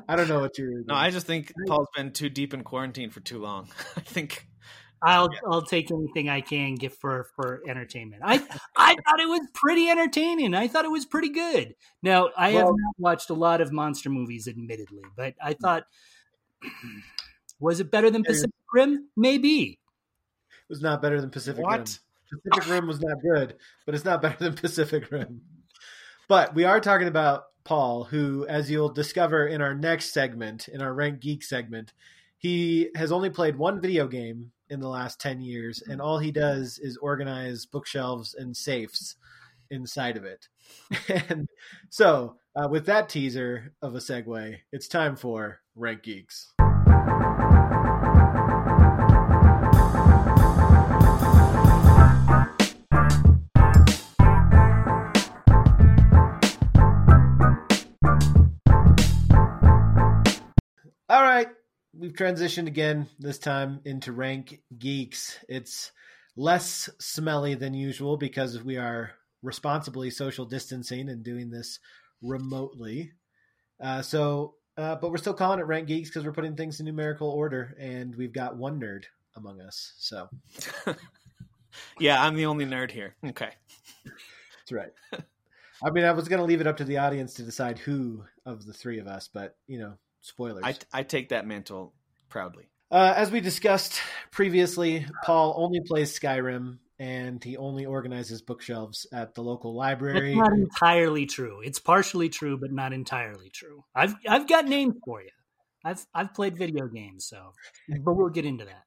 I don't know what you're. No, I just think Paul's been too deep in quarantine for too long. I think I'll I'll take anything I can get for for entertainment. I I thought it was pretty entertaining. I thought it was pretty good. Now I have not watched a lot of monster movies, admittedly, but I hmm. thought was it better than Pacific Rim? Maybe. It was not better than Pacific Rim. what? Pacific Rim was not good, but it's not better than Pacific Rim. But we are talking about Paul, who, as you'll discover in our next segment, in our Rank Geek segment, he has only played one video game in the last 10 years, and all he does is organize bookshelves and safes inside of it. And so, uh, with that teaser of a segue, it's time for Rank Geeks. We've transitioned again this time into Rank Geeks. It's less smelly than usual because we are responsibly social distancing and doing this remotely. Uh, so, uh, but we're still calling it Rank Geeks because we're putting things in numerical order, and we've got one nerd among us. So yeah, I'm the only nerd here. Okay. that's right. I mean, I was going to leave it up to the audience to decide who of the three of us, but you know, spoilers. I, I take that mantle proudly. Uh, as we discussed previously, Paul only plays Skyrim and he only organizes bookshelves at the local That's library. not entirely true. It's partially true, but not entirely true. I've I've got names for you. I've I've played video games, so but we'll get into that.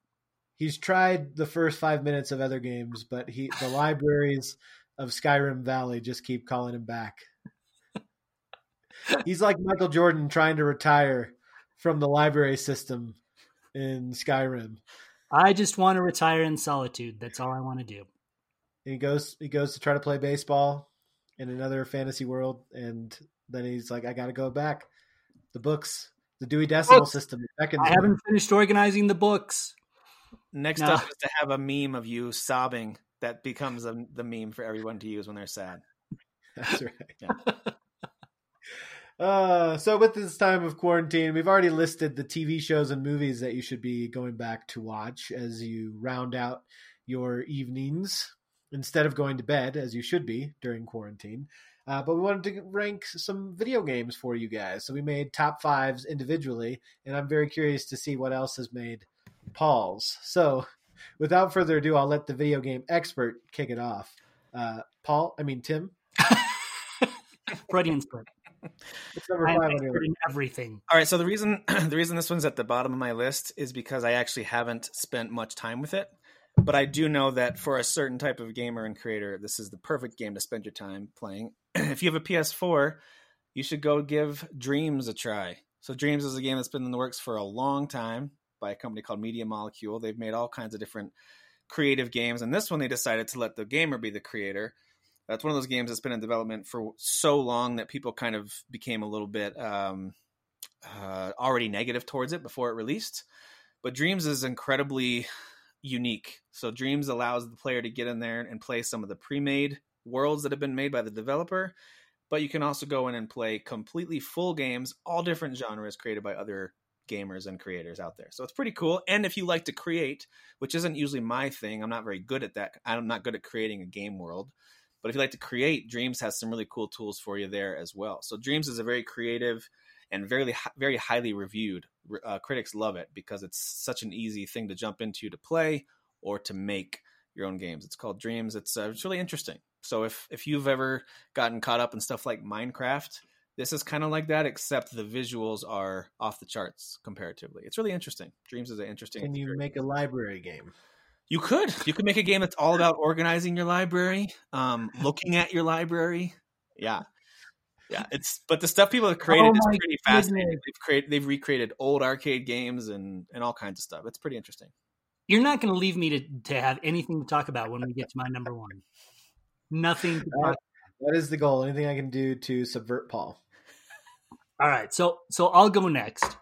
He's tried the first five minutes of other games, but he the libraries of Skyrim Valley just keep calling him back. He's like Michael Jordan trying to retire from the library system in Skyrim. I just want to retire in solitude. That's all I want to do. he goes he goes to try to play baseball in another fantasy world and then he's like i gotta go back the books the dewey decimal Books. system beckons I haven't finished organizing the books. Next No. up is to have a meme of you sobbing that becomes a, the meme for everyone to use when they're sad. that's right Yeah. Uh, so with this time of quarantine we've already listed the tv shows and movies that you should be going back to watch as you round out your evenings instead of going to bed as you should be during quarantine. Uh, but we wanted to rank some video games for you guys. So we made top fives individually and i'm very curious to see what else has made paul's so without further ado i'll let the video game expert kick it off. Uh, paul i mean tim? Freudian slip. It's number I'm five on your expert list. in everything. All right, so the reason the reason this one's at the bottom of my list is because I actually haven't spent much time with it. But I do know that for a certain type of gamer and creator, this is the perfect game to spend your time playing. if you have a PS4, you should go give Dreams a try. So Dreams is a game that's been in the works for a long time by a company called Media Molecule. They've made all kinds of different creative games, and this one they decided to let the gamer be the creator. That's one of those games that's been in development for so long that people kind of became a little bit um, uh, already negative towards it before it released. But Dreams is incredibly unique. So Dreams allows the player to get in there and play some of the pre-made worlds that have been made by the developer, but you can also go in and play completely full games, all different genres created by other gamers and creators out there. So it's pretty cool. And if you like to create, which isn't usually my thing, I'm not very good at that. I'm not good at creating a game world. But if you like to create, Dreams has some really cool tools for you there as well. So Dreams is a very creative and very very highly reviewed. Uh, critics love it because it's such an easy thing to jump into to play or to make your own games. It's called Dreams. It's uh, it's really interesting. So if if you've ever gotten caught up in stuff like Minecraft, this is kind of like that, except the visuals are off the charts comparatively. It's really interesting. Dreams is an interesting. Can you make a library game? You could. You could make a game that's all about organizing your library, um, looking at your library. Yeah, yeah. It's but the stuff people have created Oh is my pretty fascinating. They've created, they've recreated old arcade games and and all kinds of stuff. It's pretty interesting. You're not going to leave me to, to have anything to talk about when we get to my number one. Nothing to talk That is the goal. Anything I can do to subvert Paul. All right, so so I'll go next.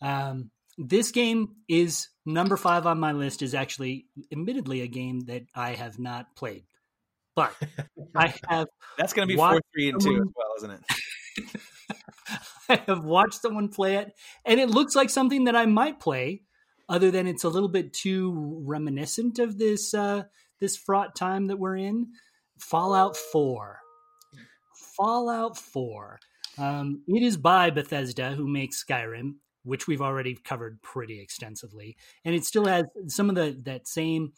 Um, this game is number five on my list. Is actually, admittedly, a game that I have not played, but I have That's going to be What- four, three, and two as well, isn't it? I have watched someone play it, and it looks like something that I might play. Other than it's a little bit too reminiscent of this uh, this fraught time that we're in. Fallout Four. Fallout Four. Um, it is by Bethesda, who makes Skyrim, which we've already covered pretty extensively, and it still has some of the that same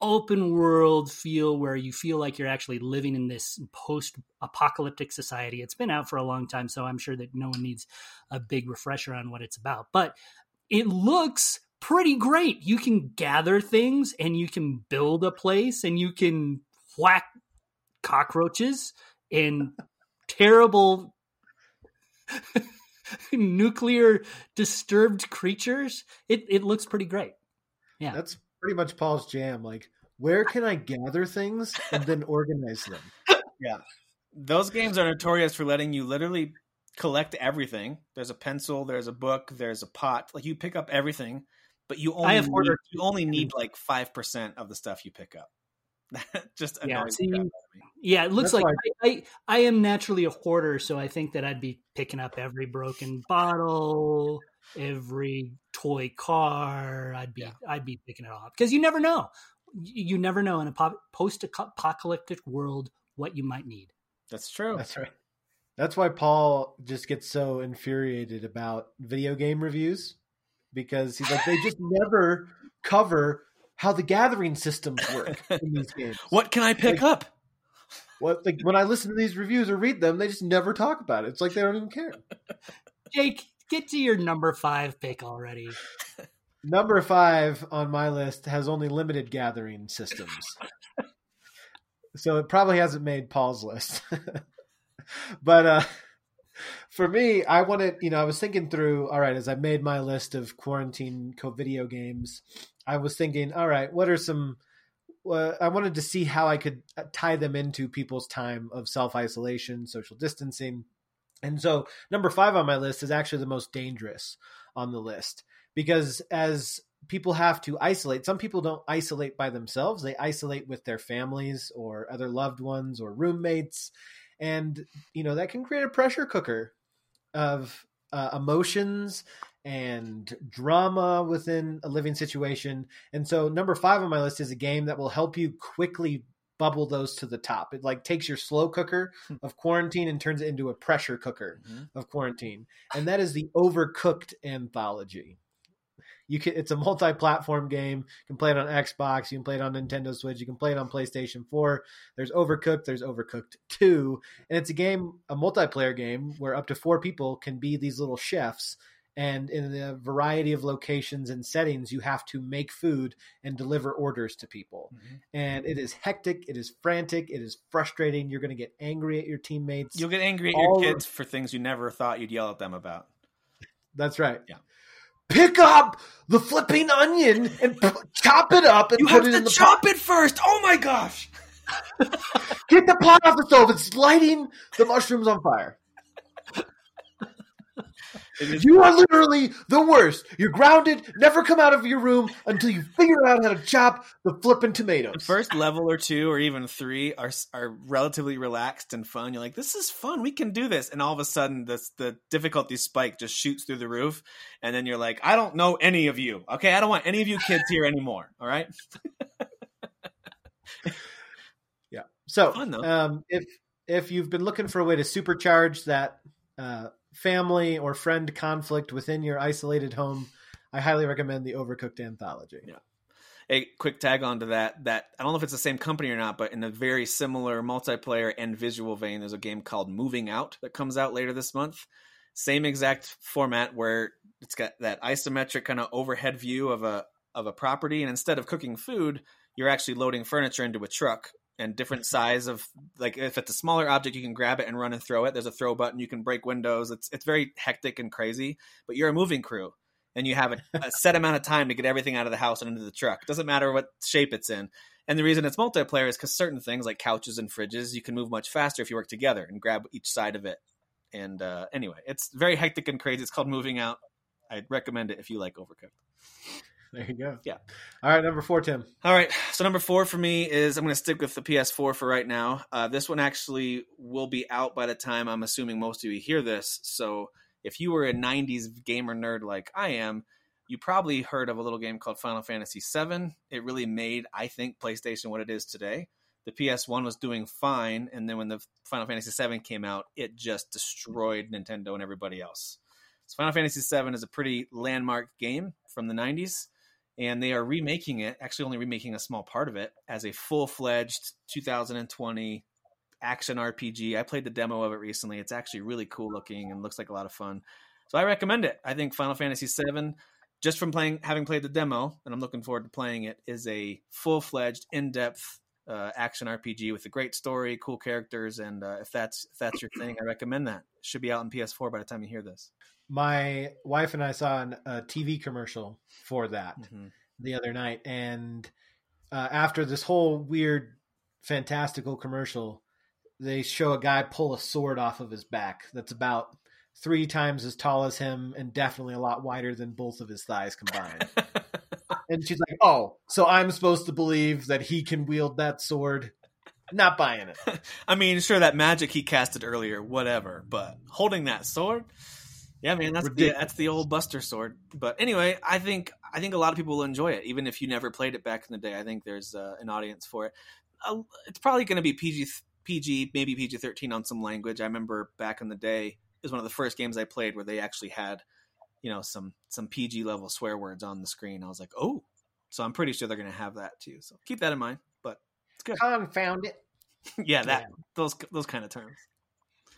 open world feel where you feel like you're actually living in this post apocalyptic society. It's been out for a long time, so I'm sure that no one needs a big refresher on what it's about. But it looks pretty great. You can gather things and you can build a place and you can whack cockroaches and terrible nuclear disturbed creatures. It it looks pretty great. Yeah. That's pretty much Paul's jam. Like, where can I gather things and then organize them? Yeah. Those games are notorious for letting you literally collect everything. There's a pencil, there's a book, there's a pot. Like you pick up everything, but you only have need, ordered- you only need like five percent of the stuff you pick up. Just Yeah, see, the crap out of me. Yeah, it looks That's like I, I, I am naturally a hoarder, so I think that I'd be picking up every broken bottle, every toy car. I'd be Yeah. I'd be picking it off because you never know. You you never know in a post-apocalyptic world what you might need. That's true. That's right. That's why Paul just gets so infuriated about video game reviews because he's like, they just never cover how the gathering systems work in these games. What can I pick Like- up? What like when I listen to these reviews or read them, they just never talk about it. It's like they don't even care. Jake, get to your number five pick already. Number five on my list has only limited gathering systems. so it probably hasn't made Paul's list. but uh for me, I wanted, you know, I was thinking through, all right, as I made my list of quarantine co video games, I was thinking, all right, what are some uh, I wanted to see how I could uh, tie them into people's time of self isolation, social distancing. And so, number five on my list is actually the most dangerous on the list because as people have to isolate, some people don't isolate by themselves, they isolate with their families or other loved ones or roommates. And, you know, that can create a pressure cooker of uh, emotions and drama within a living situation. And so number 5 on my list is a game that will help you quickly bubble those to the top. It like takes your slow cooker of quarantine and turns it into a pressure cooker Mhm. of quarantine. And that is the Overcooked anthology. You can it's a multi-platform game. You can play it on Xbox, you can play it on Nintendo Switch, you can play it on PlayStation 4. There's Overcooked, there's Overcooked 2, and it's a game, a multiplayer game where up to 4 people can be these little chefs and in a variety of locations and settings you have to make food and deliver orders to people Mhm. and it is hectic it is frantic it is frustrating you're going to get angry at your teammates You'll get angry at All- your kids for things you never thought you'd yell at them about. that's right Yeah. pick up the flipping onion and p- chop it up and You put have it to in the chop it first. Oh my gosh! get the pot off the stove it's lighting the mushrooms on fire you are literally the worst you're grounded never come out of your room until you figure out how to chop the flipping tomatoes the first level or two or even three are are relatively relaxed and fun. You're like, this is fun. We can do this. And all of a sudden, this the difficulty spike just shoots through the roof, and then you're like, I don't know any of you. Okay, I don't want any of you kids here anymore. All right. Yeah. So, Fun, um, if if you've been looking for a way to supercharge that uh, family or friend conflict within your isolated home, I highly recommend the Overcooked anthology. Yeah. a quick tag on to that that I don't know if it's the same company or not, but in a very similar multiplayer and visual vein, there's a game called Moving Out that comes out later this month. Same exact format where it's got that isometric kind of overhead view of a of a property, and instead of cooking food, you're actually loading furniture into a truck and different size of like if it's a smaller object you can grab it and run and throw it there's a throw button you can break windows it's it's very hectic and crazy but you're a moving crew and you have a, a set amount of time to get everything out of the house and into the truck. Doesn't matter what shape it's in. And the reason it's multiplayer is because certain things like couches and fridges, you can move much faster if you work together and grab each side of it. And uh, anyway, it's very hectic and crazy. It's called Moving Out. I'd recommend it if you like Overcooked. There you go. Yeah. All right, number four, Tim. All right. So number four for me is I'm going to stick with the PS4 for right now. Uh, this one actually will be out by the time I'm assuming most of you hear this. So if you were a '90s gamer nerd like I am, you probably heard of a little game called Final Fantasy VII. It really made, I think, PlayStation what it is today. The PS1 was doing fine, and then when the Final Fantasy VII came out, it just destroyed Nintendo and everybody else. So Final Fantasy VII is a pretty landmark game from the '90s and they are remaking it actually only remaking a small part of it as a full-fledged 2020 action rpg i played the demo of it recently. It's actually really cool looking and looks like a lot of fun. So i recommend it. I think final fantasy 7 just from playing having played the demo and i'm looking forward to playing it is a full-fledged in-depth uh, action rpg with a great story cool characters and uh, if that's if that's your thing i recommend that. Should be out on ps4 by the time you hear this my wife and I saw an, a TV commercial for that mm-hmm. the other night, and uh, after this whole weird, fantastical commercial, they show a guy pull a sword off of his back that's about three times as tall as him and definitely a lot wider than both of his thighs combined. and she's like, "Oh, so I'm supposed to believe that he can wield that sword?" Not buying it. I mean, sure, that magic he casted earlier, whatever, but holding that sword. Yeah, man, that's the, that's the old Buster sword. But anyway, I think I think a lot of people will enjoy it, even if you never played it back in the day. I think there's uh, an audience for it. Uh, it's probably going to be PG, PG, maybe PG thirteen on some language. I remember back in the day, it was one of the first games I played where they actually had, you know, some some PG level swear words on the screen. I was like, oh, so I'm pretty sure they're going to have that too. So keep that in mind. But it's good. Confound it. yeah, that yeah. those those kind of terms.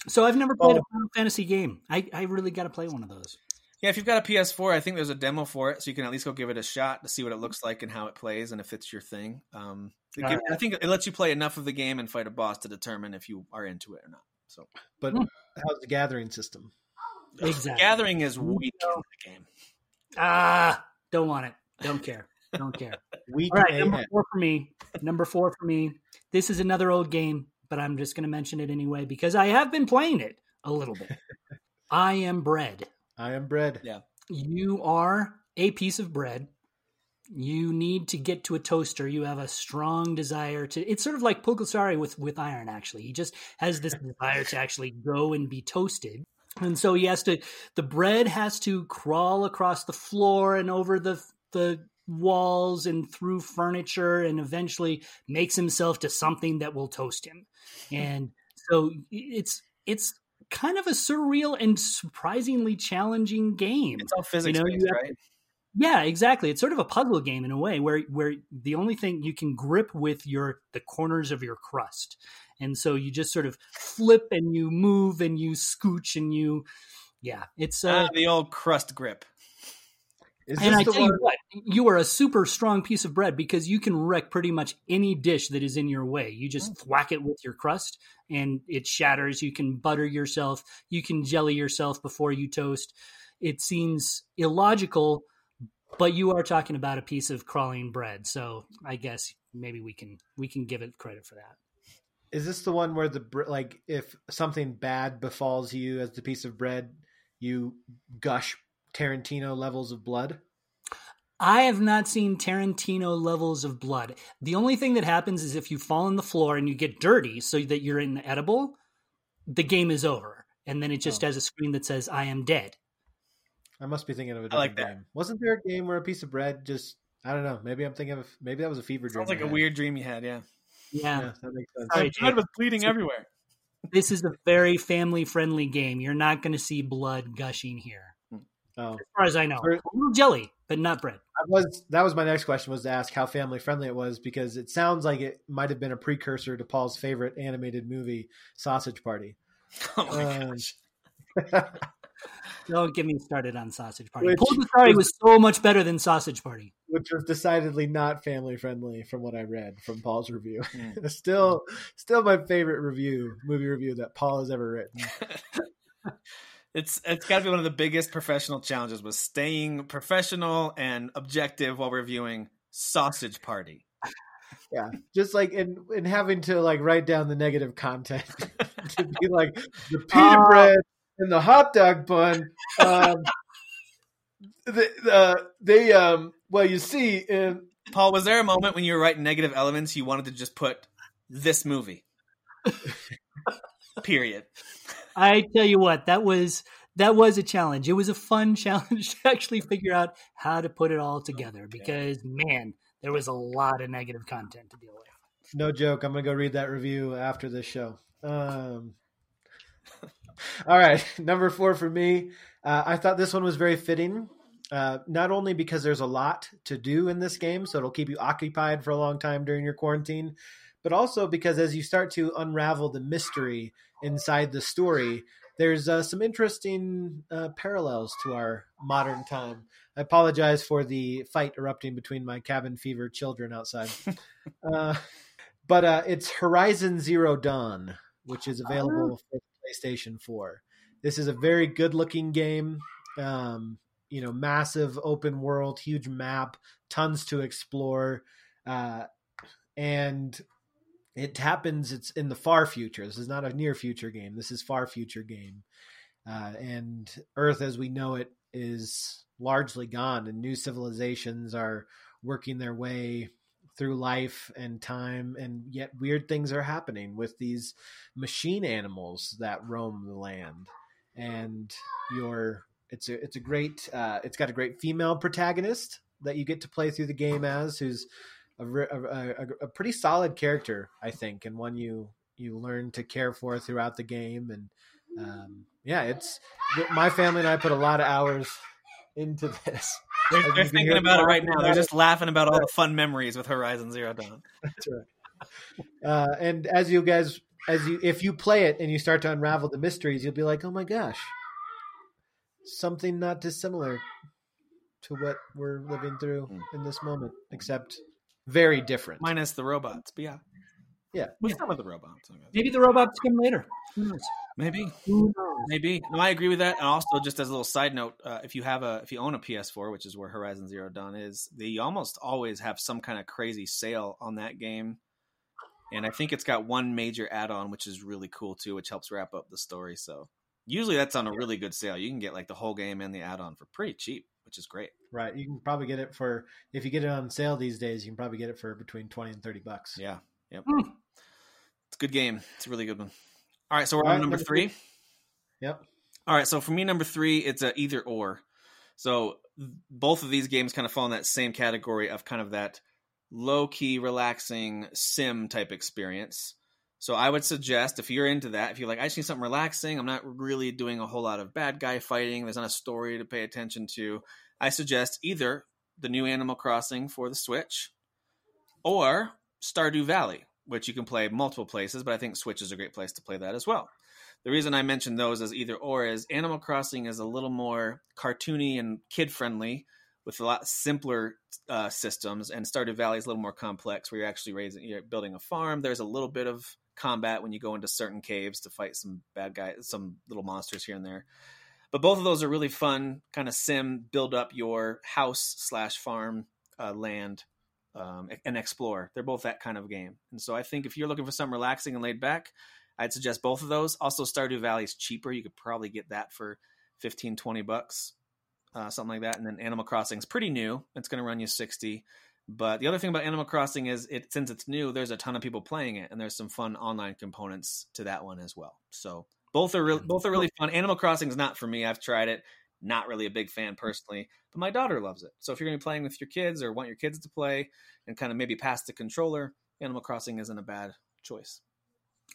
So I've never played oh. a Final Fantasy game. I, I really got to play one of those. Yeah, if you've got a PS4, I think there's a demo for it, so you can at least go give it a shot to see what it looks like and how it plays, and if it's your thing. Um, right. I think it lets you play enough of the game and fight a boss to determine if you are into it or not. So, but hmm. how's the gathering system? Exactly. Gathering is weak in the game. Ah, don't want it. Don't care. Don't care. weak. All right, number four for me. Number four for me. This is another old game but I'm just going to mention it anyway because I have been playing it a little bit. I am bread. I am bread. Yeah. You are a piece of bread. You need to get to a toaster. You have a strong desire to. It's sort of like Pulgasari with with iron. Actually, he just has this desire to actually go and be toasted. And so he has to. The bread has to crawl across the floor and over the the walls and through furniture and eventually makes himself to something that will toast him. And so it's it's kind of a surreal and surprisingly challenging game. It's all physics you know, based, right? Yeah, exactly. It's sort of a puzzle game in a way where where the only thing you can grip with your the corners of your crust. And so you just sort of flip and you move and you scooch and you yeah, it's uh, ah, the old crust grip. Is and I tell one? you what, you are a super strong piece of bread because you can wreck pretty much any dish that is in your way. You just oh. thwack it with your crust and it shatters. You can butter yourself. You can jelly yourself before you toast. It seems illogical, but you are talking about a piece of crawling bread. So I guess maybe we can we can give it credit for that. Is this the one where the like if something bad befalls you as the piece of bread, you gush Tarantino levels of blood? I have not seen Tarantino levels of blood. The only thing that happens is if you fall on the floor and you get dirty so that you're inedible, the game is over. And then it just oh. has a screen that says, I am dead. I must be thinking of a different like game. Wasn't there a game where a piece of bread just, I don't know, maybe I'm thinking of, maybe that was a fever dream. Sounds like a weird dream you had, yeah. Yeah. yeah that makes sense. Sorry, blood was bleeding so, everywhere. This is a very family friendly game. You're not going to see blood gushing here. Oh. As far as I know, For, jelly, but not bread. I was that was my next question was to ask how family friendly it was because it sounds like it might have been a precursor to Paul's favorite animated movie, Sausage Party. Oh my um, gosh. Don't get me started on Sausage Party. Which, Pulgasari was so much better than Sausage Party. Which was decidedly not family friendly from what I read from Paul's review. Mm. still still my favorite review, movie review that Paul has ever written. It's it's got to be one of the biggest professional challenges was staying professional and objective while reviewing Sausage Party. Yeah, just like in in having to like write down the negative content to be like the pita uh, bread and the hot dog bun. Um, the, uh, they um well you see in Paul was there a moment when you were writing negative elements you wanted to just put this movie period I tell you what, that was that was a challenge. It was a fun challenge to actually figure out how to put it all together because man, there was a lot of negative content to deal with. No joke. I'm gonna go read that review after this show. Um, all right, number four for me. Uh, I thought this one was very fitting. Uh, not only because there's a lot to do in this game, so it'll keep you occupied for a long time during your quarantine, but also because as you start to unravel the mystery inside the story, there's uh, some interesting uh, parallels to our modern time. I apologize for the fight erupting between my cabin fever children outside. uh, but uh, it's Horizon Zero Dawn, which is available oh. for PlayStation 4. This is a very good looking game. Um, you know, massive open world, huge map, tons to explore. Uh, and it happens, it's in the far future. This is not a near future game. This is far future game. Uh, and Earth as we know it is largely gone, and new civilizations are working their way through life and time and yet weird things are happening with these machine animals that roam the land and you're it's a it's a great uh, it's got a great female protagonist that you get to play through the game as who's a, a, a, pretty solid character i think and one you you learn to care for throughout the game and um, yeah it's my family and i put a lot of hours into this they're, they're thinking about it right now. They're just laughing about all the fun memories with Horizon Zero Dawn. That's right. Uh, and as you guys, as you, if you play it and you start to unravel the mysteries, you'll be like, "Oh my gosh, something not dissimilar to what we're living through mm. in this moment, except very different." Minus the robots, but yeah, yeah, with yeah. some of the robots. Maybe the robots come later. Maybe, Who knows? maybe. No, I agree with that. And also, just as a little side note, uh, if you have a if you own a PS4, which is where Horizon Zero Dawn is, they almost always have some kind of crazy sale on that game. And I think it's got one major add-on, which is really cool too, which helps wrap up the story. So usually that's on a really good sale. You can get like the whole game and the add-on for pretty cheap, which is great. Right. You can probably get it for if you get it on sale these days, you can probably get it for between twenty and thirty bucks. Yeah. Yep. Mm. It's a good game. It's a really good one. All right, so we're on number three. Yep. All right, so for me, number three, it's a either or. So both of these games kind of fall in that same category of kind of that low key, relaxing sim type experience. So I would suggest if you're into that, if you're like, I just need something relaxing, I'm not really doing a whole lot of bad guy fighting, there's not a story to pay attention to, I suggest either the new Animal Crossing for the Switch or Stardew Valley which you can play multiple places, but I think Switch is a great place to play that as well. The reason I mention those as either or is Animal Crossing is a little more cartoony and kid friendly with a lot simpler uh, systems, and Stardew Valley is a little more complex where you're actually raising, you're building a farm. There's a little bit of combat when you go into certain caves to fight some bad guys, some little monsters here and there. But both of those are really fun, kind of sim, build up your house slash farm uh, land um, and explore. They're both that kind of game. And so I think if you're looking for something relaxing and laid back, I'd suggest both of those. Also, Stardew Valley is cheaper. You could probably get that for 15, 20 bucks, uh, something like that. And then Animal Crossing is pretty new. It's going to run you 60. But the other thing about Animal Crossing is it since it's new, there's a ton of people playing it, and there's some fun online components to that one as well. So both are really both are really fun. Animal Crossing is not for me. I've tried it not really a big fan personally, but my daughter loves it. So if you're going to be playing with your kids or want your kids to play and kind of maybe pass the controller, Animal Crossing isn't a bad choice.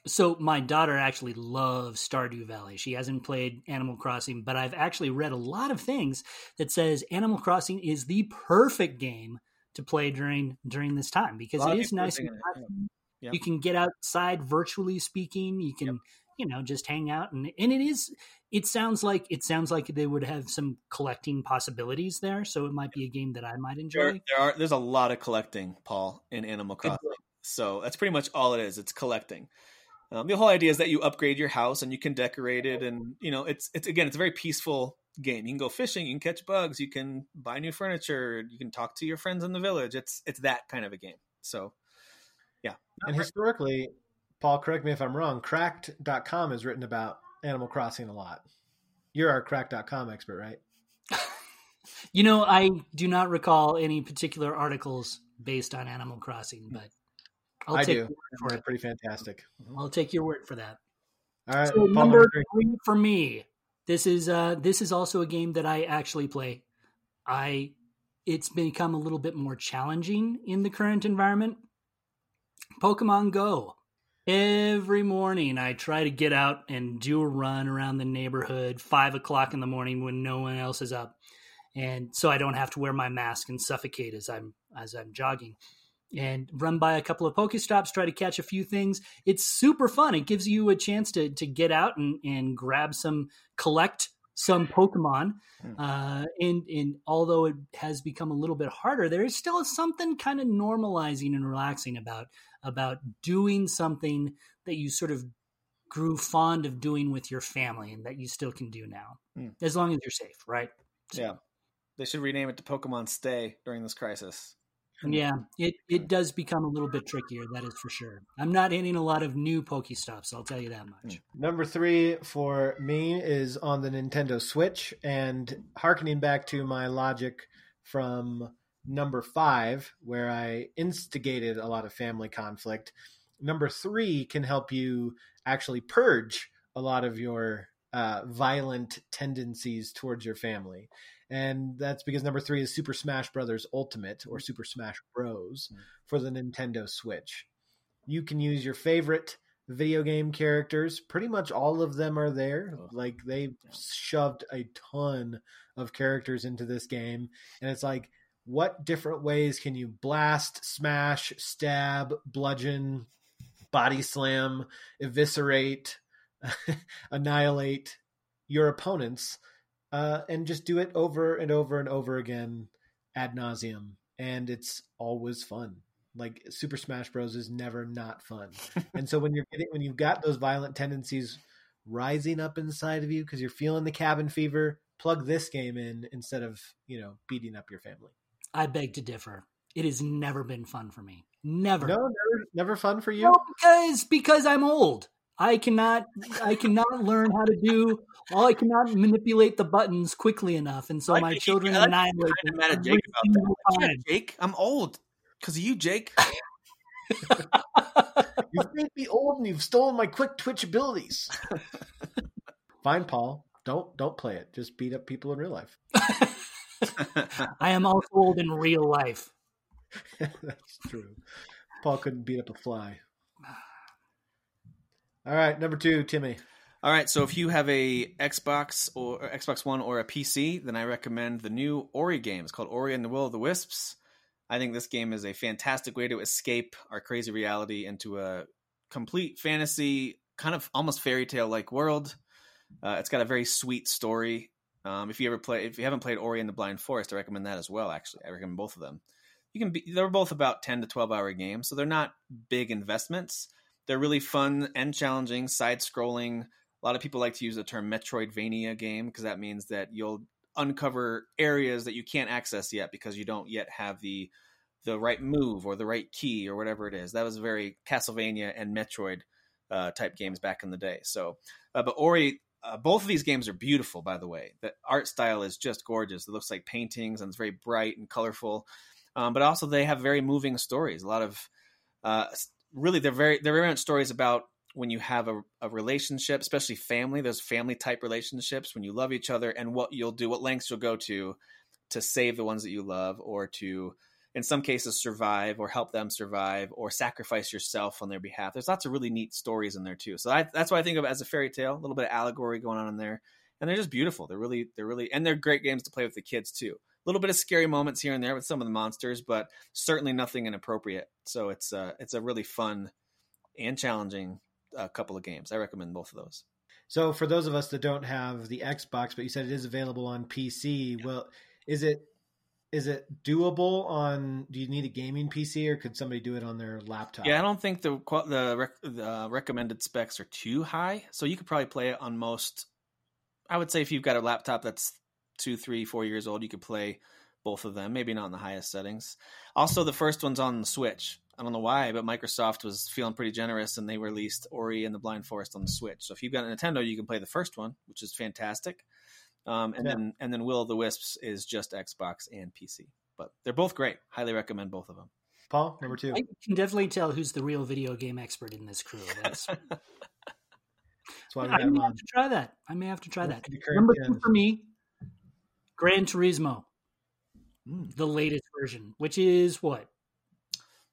So my daughter actually loves Stardew Valley. She hasn't played Animal Crossing, but I've actually read a lot of things that says Animal Crossing is the perfect game to play during during this time because it is nice. And yeah. You can get outside virtually speaking. You can yep you know just hang out and and it is it sounds like it sounds like they would have some collecting possibilities there so it might be a game that i might enjoy. there, there are there's a lot of collecting paul in animal crossing. so that's pretty much all it is it's collecting. Um, the whole idea is that you upgrade your house and you can decorate it and you know it's it's again it's a very peaceful game. You can go fishing you can catch bugs you can buy new furniture you can talk to your friends in the village. It's it's that kind of a game. So yeah. And historically Paul, correct me if I'm wrong. Cracked.com has written about Animal Crossing a lot. You're our Cracked.com expert, right? you know, I do not recall any particular articles based on Animal Crossing, but I'll I do. For it. Pretty fantastic. I'll take your word for that. All right. So number three for me. This is uh, this is also a game that I actually play. I it's become a little bit more challenging in the current environment. Pokemon Go. Every morning, I try to get out and do a run around the neighborhood, five o'clock in the morning when no one else is up, and so I don't have to wear my mask and suffocate as I'm as I'm jogging. And run by a couple of Pokestops, try to catch a few things. It's super fun. It gives you a chance to to get out and, and grab some, collect some Pokemon. Hmm. Uh, and and although it has become a little bit harder, there is still something kind of normalizing and relaxing about about doing something that you sort of grew fond of doing with your family and that you still can do now, Hmm. as long as you're safe, right? Yeah. They should rename it to Pokemon Stay during this crisis. Hmm. Yeah, it, it hmm. does become a little bit trickier, that is for sure. I'm not hitting a lot of new Pokestops, I'll tell you that hmm. much. Number three for me is on the Nintendo Switch, and harkening back to my logic from number five, where I instigated a lot of family conflict. Number three can help you actually purge a lot of your uh, violent tendencies towards your family. And that's because number three is Super Smash Brothers Ultimate or Super Smash Bros. for the Nintendo Switch. You can use your favorite video game characters. Pretty much all of them are there. Oh. Like they've Yeah. shoved a ton of characters into this game. And it's like, what different ways can you blast, smash, stab, bludgeon, body slam, eviscerate, annihilate your opponents, uh, and just do it over and over and over again ad nauseum. And it's always fun. Like Super Smash Bros. is never not fun. and so when you're getting when you've got those violent tendencies rising up inside of you because you're feeling the cabin fever, plug this game in instead of you know beating up your family. I beg to differ. It has never been fun for me. Never. No, never, never fun for you. No, because because I'm old. I cannot I cannot learn how to do well, I cannot manipulate the buttons quickly enough, and so Like my you- children I like annihilate mad at Jake about that. Yeah. Jake, I'm old because of you, Jake. You think me old and you've stolen my quick twitch abilities. Fine, Paul. Don't don't play it. Just beat up people in real life. I am also old in real life. That's true. Paul couldn't beat up a fly. All right, number two, Timmy. All right, so if you have a Xbox or, or Xbox One or a PC, then I recommend the new Ori game. It's called Ori and the Will of the Wisps. I think this game is a fantastic way to escape our crazy reality into a complete fantasy, kind of almost fairy tale like world. Uh, it's got a very sweet story. Um, if you ever play, if you haven't played Ori and the Blind Forest, I recommend that as well. Actually, I recommend both of them. You can be, they're both about ten to twelve hour games, so they're not big investments. They're really fun and challenging, side scrolling. A lot of people like to use the term Metroidvania game because that means that you'll uncover areas that you can't access yet because you don't yet have the the right move or the right key or whatever it is. That was very Castlevania and Metroid uh, type games back in the day. So, uh, but Ori, uh, both of these games are beautiful. By the way, the art style is just gorgeous. It looks like paintings and it's very bright and colorful. Um, but also they have very moving stories. A lot of uh, really they're very they're very much stories about when you have a, a relationship, especially family. Those family type relationships when you love each other and what you'll do, what lengths you'll go to to save the ones that you love, or to in some cases survive or help them survive or sacrifice yourself on their behalf. There's lots of really neat stories in there too. So I, that's why I think of it as a fairy tale, a little bit of allegory going on in there. And they're just beautiful. They're really, they're really, and they're great games to play with the kids too. A little bit of scary moments here and there with some of the monsters, but certainly nothing inappropriate. So it's uh, it's a really fun and challenging uh, couple of games. I recommend both of those. So for those of us that don't have the Xbox, but you said it is available on PC, well, is it is it doable on? Do you need a gaming PC or could somebody do it on their laptop? Yeah, I don't think the the, the uh, recommended specs are too high, so you could probably play it on most. I would say if you've got a laptop that's two, three, four years old, you could play both of them. Maybe not in the highest settings. Also, the first one's on the Switch. I don't know why, but Microsoft was feeling pretty generous, and they released Ori and the Blind Forest on the Switch. So if you've got a Nintendo, you can play the first one, which is fantastic. Um, and Yeah. then and then Will of the Wisps is just Xbox and PC, but they're both great. Highly recommend both of them. Paul, number two. I can definitely tell who's the real video game expert in this crew. That's That's why we I have him may on. have to try that. I may have to try that. Number gen. two for me, Gran Turismo, Mm. the latest version, which is what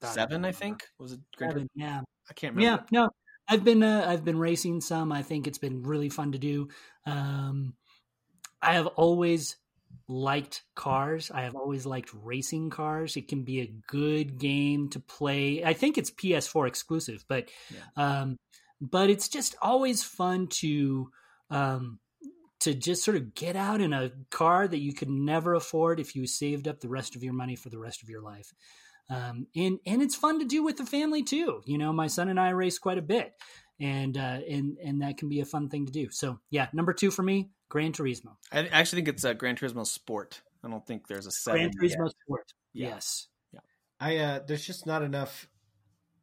Seven, I think. Was it? Gran Seven, yeah, I can't remember. yeah. No, I've been uh, I've been racing some. I think it's been really fun to do. Um, I have always liked cars. I have always liked racing cars. It can be a good game to play. I think it's PS4 exclusive, but um, but it's just always fun to um, to just sort of get out in a car that you could never afford if you saved up the rest of your money for the rest of your life. Um, and and it's fun to do with the family too. You know, my son and I race quite a bit, and uh, and and that can be a fun thing to do. So yeah, number two for me, Gran Turismo. I I actually think it's a Gran Turismo Sport. I don't think there's a seven. Gran yet. Turismo Sport. Yeah. Yes. I uh, there's just not enough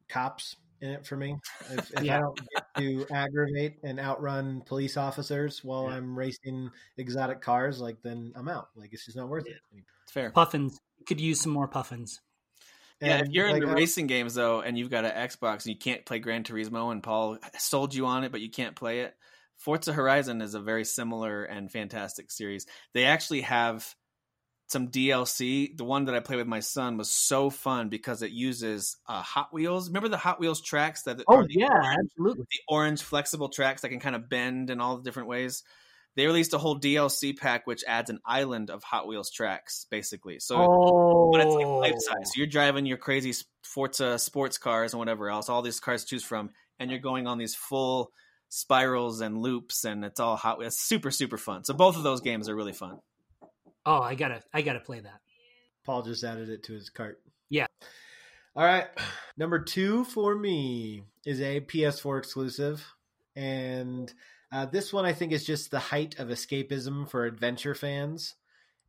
cops in it for me. If, if Yeah. I don't get to aggravate and outrun police officers while Yeah. I'm racing exotic cars, like then I'm out. Like it's just not worth it. It's fair. Puffins. Could use some more puffins. Yeah, if you're like, into racing games though, and you've got an Xbox and you can't play Gran Turismo, and Paul sold you on it, but you can't play it. Forza Horizon is a very similar and fantastic series. They actually have some DLC. The one that I played with my son was so fun because it uses uh, Hot Wheels. Remember the Hot Wheels tracks that? Oh yeah, orange- absolutely. the orange flexible tracks that can kind of bend in all the different ways. They released a whole DLC pack which adds an island of Hot Wheels tracks, basically. So oh, but it's like life size. So you're driving your crazy Forza sports cars and whatever else, all these cars to choose from, and you're going on these full spirals and loops, and it's all hot. It's super super fun. So both of those games are really fun. Oh, I gotta, I gotta play that. Paul just added it to his cart. Yeah. All right. Number two for me is a PS4 exclusive. And uh, this one I think is just the height of escapism for adventure fans.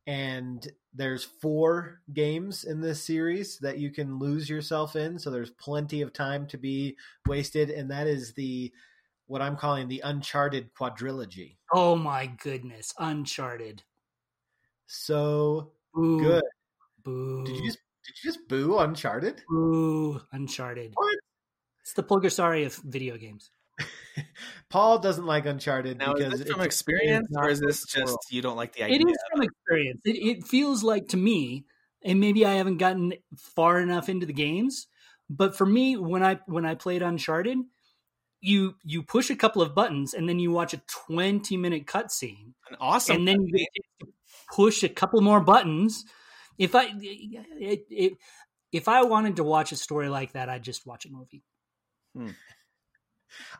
And there's four games in this series that you can lose yourself in. So there's plenty of time to be wasted. And that is the what I'm calling the Uncharted quadrilogy. Oh my goodness, Uncharted. So Boo, good. Boo. Did you just did you just boo Uncharted? Boo, Uncharted. What? It's the Pulgasari of video games. Paul doesn't like Uncharted Now, because is from it's- experience, or is this just world. you don't like the idea? is from experience. It, it feels like to me, and maybe I haven't gotten far enough into the games, but for me, when I when I played Uncharted, you you push a couple of buttons and then you watch a twenty minute cutscene, An awesome. and then you push a couple more buttons. If I it, it, if I wanted to watch a story like that, I'd just watch a movie. Hmm.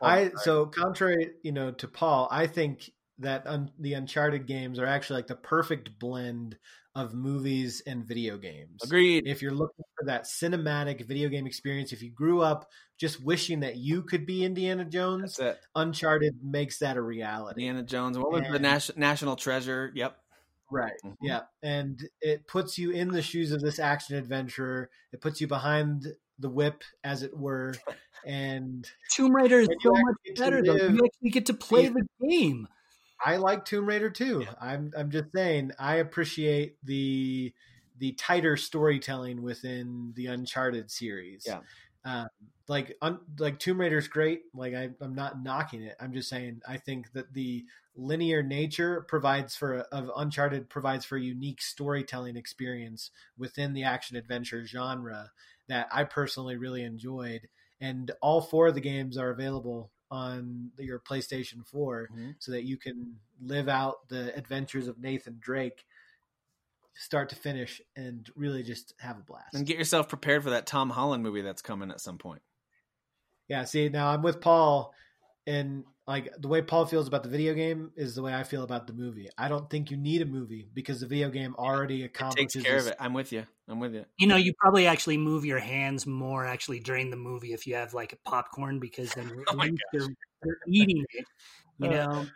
I so contrary, you know, to Paul, I think that un, the Uncharted games are actually like the perfect blend of movies and video games. agreed. If you're looking for that cinematic video game experience, if you grew up just wishing that you could be Indiana Jones, Uncharted makes that a reality. Indiana Jones. What was the And- nas- national treasure? Yep. Right. Mhm. Yeah. And it puts you in the shoes of this action adventurer. It puts you behind the whip, as it were. And Tomb Raider is so much better though. You actually get to play the game. I like Tomb Raider too. Yeah. I'm I'm just saying I appreciate the the tighter storytelling within the Uncharted series. Yeah. Um, like un, like Tomb Raider's great. Like I, I'm not knocking it. I'm just saying I think that the linear nature provides for of Uncharted provides for a unique storytelling experience within the action adventure genre that I personally really enjoyed. And all four of the games are available on your PlayStation 4 Mhm. so that you can live out the adventures of Nathan Drake start to finish and really just have a blast. And get yourself prepared for that Tom Holland movie that's coming at some point. yeah, see, now I'm with Paul and like the way Paul feels about the video game is the way I feel about the movie. I don't think you need a movie because the video game already It accomplishes takes care of it. I'm with you. I'm with you. You know, you probably actually move your hands more actually during the movie if you have like a popcorn because then you're, Oh you're, you're eating it. You Uh, know,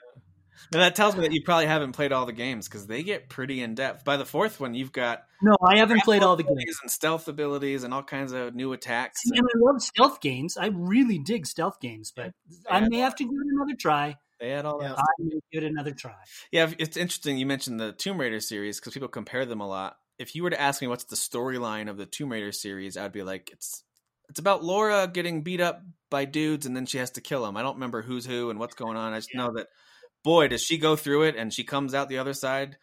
And that tells me that you probably haven't played all the games because they get pretty in depth. By the fourth one, you've got no, I haven't played all the games. and stealth abilities and all kinds of new attacks. See, and I love stealth games. I really dig stealth games, but I may have to give it another try. They had all Yeah. that. I may give it another try. Yeah, it's interesting you mentioned the Tomb Raider series because people compare them a lot. If you were to ask me what's the storyline of the Tomb Raider series, I'd be like, it's it's about Laura getting beat up by dudes and then she has to kill them. I don't remember who's who and what's going on. I just yeah. know that boy does she go through it and she comes out the other side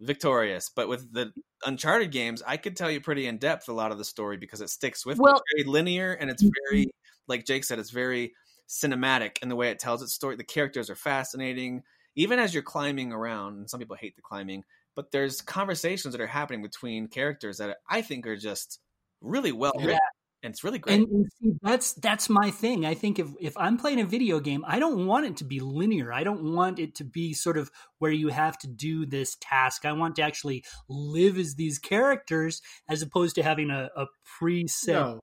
victorious. But with the Uncharted games, I could tell you pretty in depth a lot of the story because it sticks with well, It's very linear and it's mm-hmm. very like Jake said, it's very cinematic in the way it tells its story. The characters are fascinating. Even as you're climbing around, and some people hate the climbing, but there's conversations that are happening between characters that I think are just really well written. Yeah. And it's really great. And, and see, that's that's my thing. I think if if I'm playing a video game, I don't want it to be linear. I don't want it to be sort of where you have to do this task. I want to actually live as these characters as opposed to having a, a preset no.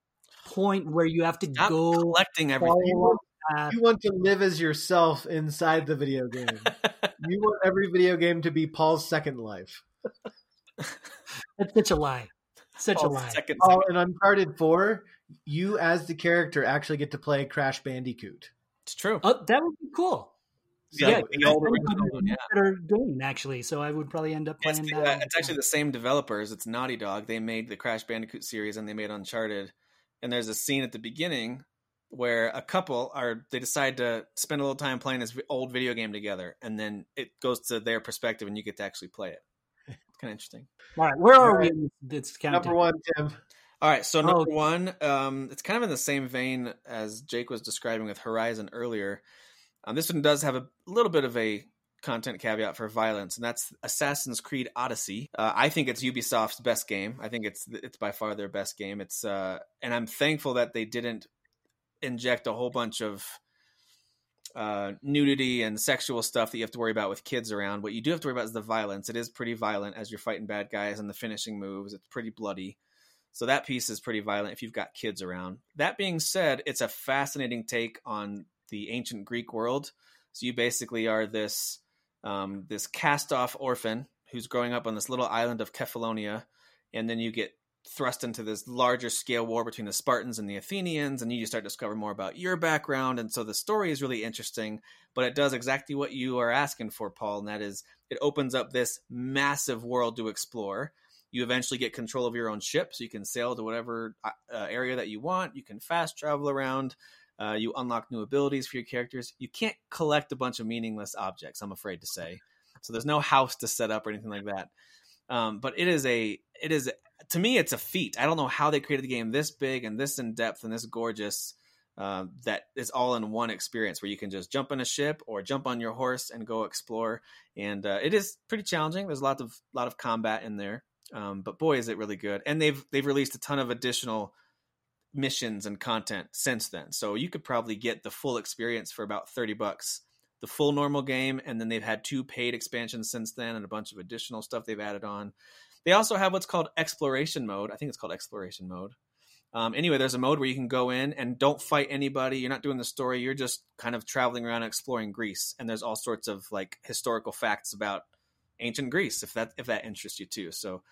point where you have to Stop go collecting everything. You want to live as yourself inside the video game. you want every video game to be Paul's second life. That's such a lie. Such Paul's a lie. Second, Paul, in Uncharted 4, you as the character actually get to play Crash Bandicoot. It's true. Oh, that would be cool. So, yeah, the old original, yeah. better game actually. So I would probably end up playing it's, that. Uh, it's actually the same developers. It's Naughty Dog. They made the Crash Bandicoot series and they made Uncharted. And there's a scene at the beginning where a couple are they decide to spend a little time playing this old video game together, and then it goes to their perspective, and you get to actually play it. It's kind of interesting. All right, where are right. we? It's number one, Tim. All right, so number oh. one, um, it's kind of in the same vein as Jake was describing with Horizon earlier. Um, this one does have a little bit of a content caveat for violence, and that's Assassin's Creed Odyssey. Uh, I think it's Ubisoft's best game. I think it's it's by far their best game. It's uh, and I'm thankful that they didn't inject a whole bunch of uh, nudity and sexual stuff that you have to worry about with kids around. What you do have to worry about is the violence. It is pretty violent as you're fighting bad guys and the finishing moves. It's pretty bloody. So that piece is pretty violent if you've got kids around. That being said, it's a fascinating take on the ancient Greek world. So you basically are this um, this cast off orphan who's growing up on this little island of Kephallonia, and then you get thrust into this larger scale war between the Spartans and the Athenians, and you start to discover more about your background. And so the story is really interesting, but it does exactly what you are asking for, Paul, and that is it opens up this massive world to explore. You eventually get control of your own ship, so you can sail to whatever uh, uh area that you want. You can fast travel around. Uh, you unlock new abilities for your characters. You can't collect a bunch of meaningless objects, I'm afraid to say. So there's no house to set up or anything like that. Um, but it is a it is to me it's a feat. I don't know how they created the game this big and this in depth and this gorgeous uh, that is all in one experience where you can just jump in a ship or jump on your horse and go explore. And uh, it is pretty challenging. There's a lot of lot of combat in there, um, but boy is it really good. And they've they've released a ton of additional missions and content since then. So you could probably get the full experience for about 30 bucks the full normal game, and then they've had two paid expansions since then, and a bunch of additional stuff they've added on. They also have what's called exploration mode. I think it's called exploration mode. Um, anyway, there's a mode where you can go in and don't fight anybody. You're not doing the story. You're just kind of traveling around exploring Greece, and there's all sorts of like historical facts about ancient Greece if that if that interests you too. So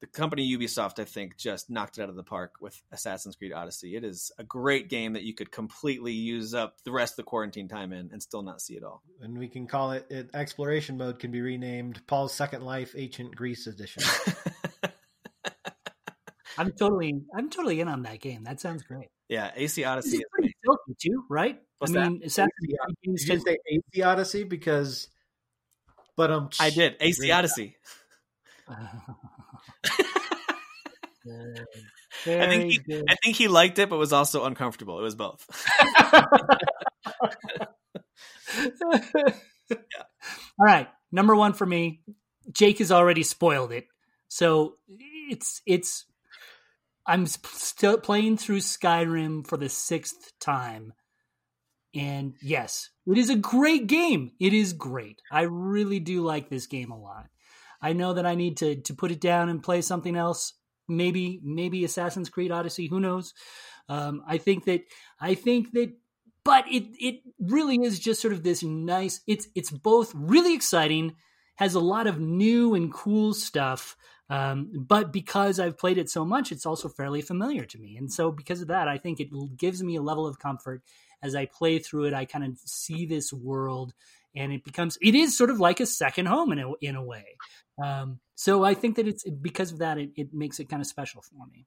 the company Ubisoft, I think, just knocked it out of the park with Assassin's Creed Odyssey. It is a great game that you could completely use up the rest of the quarantine time in and still not see it all. And we can call it, it exploration mode can be renamed Paul's Second Life Ancient Greece Edition. I'm totally, I'm totally in on that game. That sounds great. Yeah, AC Odyssey is pretty filthy too, right? What's I mean, Assassin's Creed Did you say AC Odyssey because? But um, I did AC Odyssey. I think he, I think he liked it, but was also uncomfortable. It was both. yeah. All right, number one for me. Jake has already spoiled it, so it's it's. I'm still playing through Skyrim for the sixth time, and yes, it is a great game. It is great. I really do like this game a lot. I know that I need to to put it down and play something else. Maybe maybe Assassin's Creed Odyssey. Who knows? Um, I think that I think that, but it it really is just sort of this nice. It's it's both really exciting, has a lot of new and cool stuff. Um, but because I've played it so much, it's also fairly familiar to me. And so, because of that, I think it gives me a level of comfort as I play through it. I kind of see this world, and it becomes it is sort of like a second home in a in a way. Um, so I think that it's because of that, it, it makes it kind of special for me.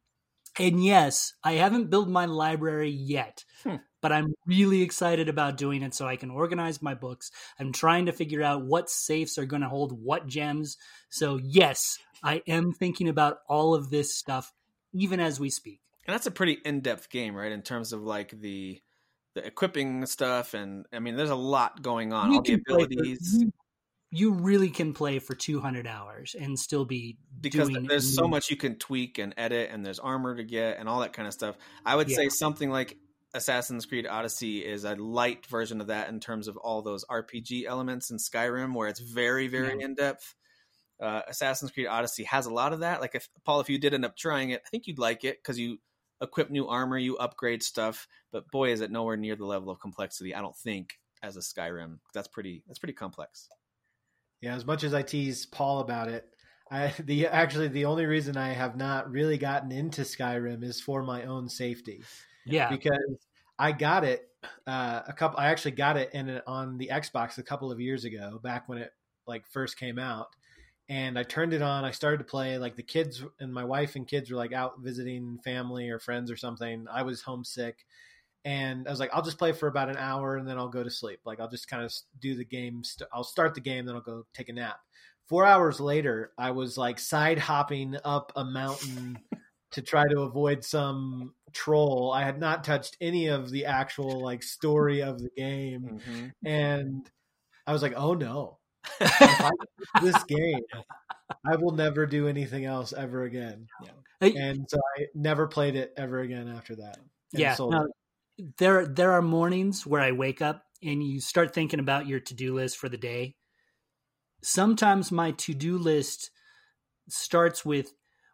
And yes, I haven't built my library yet, Hmm. but I'm really excited about doing it so I can organize my books. I'm trying to figure out what safes are going to hold what gems. So, yes, I am thinking about all of this stuff even as we speak. And that's a pretty in-depth game, right? In terms of like the the equipping stuff, and I mean, there's a lot going on. You All the play for- abilities, you, you really can play for 200 hours and still be because there's so much you can tweak and edit, and there's armor to get, and all that kind of stuff. I would say something like Assassin's Creed Odyssey is a light version of that in terms of all those RPG elements in Skyrim, where it's very, very in depth. Uh, Assassin's Creed Odyssey has a lot of that. Like, if Paul, if you did end up trying it, I think you'd like it because you equip new armor, you upgrade stuff. But boy, is it nowhere near the level of complexity. I don't think as a Skyrim. That's pretty. That's pretty complex. Yeah, as much as I tease Paul about it, I the actually the only reason I have not really gotten into Skyrim is for my own safety Yeah. because I got it uh, a couple. I actually got it in it on the Xbox a couple of years ago, back when it like first came out, and I turned it on. I started to play. Like the kids and my wife and kids were like out visiting family or friends or something. I was homesick, and I was like, I'll just play for about an hour and then I'll go to sleep. Like I'll just kind of do the game. St- I'll start the game, then I'll go take a nap. Four hours later, I was like side hopping up a mountain to try to avoid some troll. I had not touched any of the actual like story of the game, mm-hmm. and I was like, oh no. If I get this game, I will never do anything else ever again. Hey, And so I never played it ever again after that. yeah. sold no, there there are mornings where I wake up and you start thinking about your to-do list for the day. Sometimes my to-do list starts with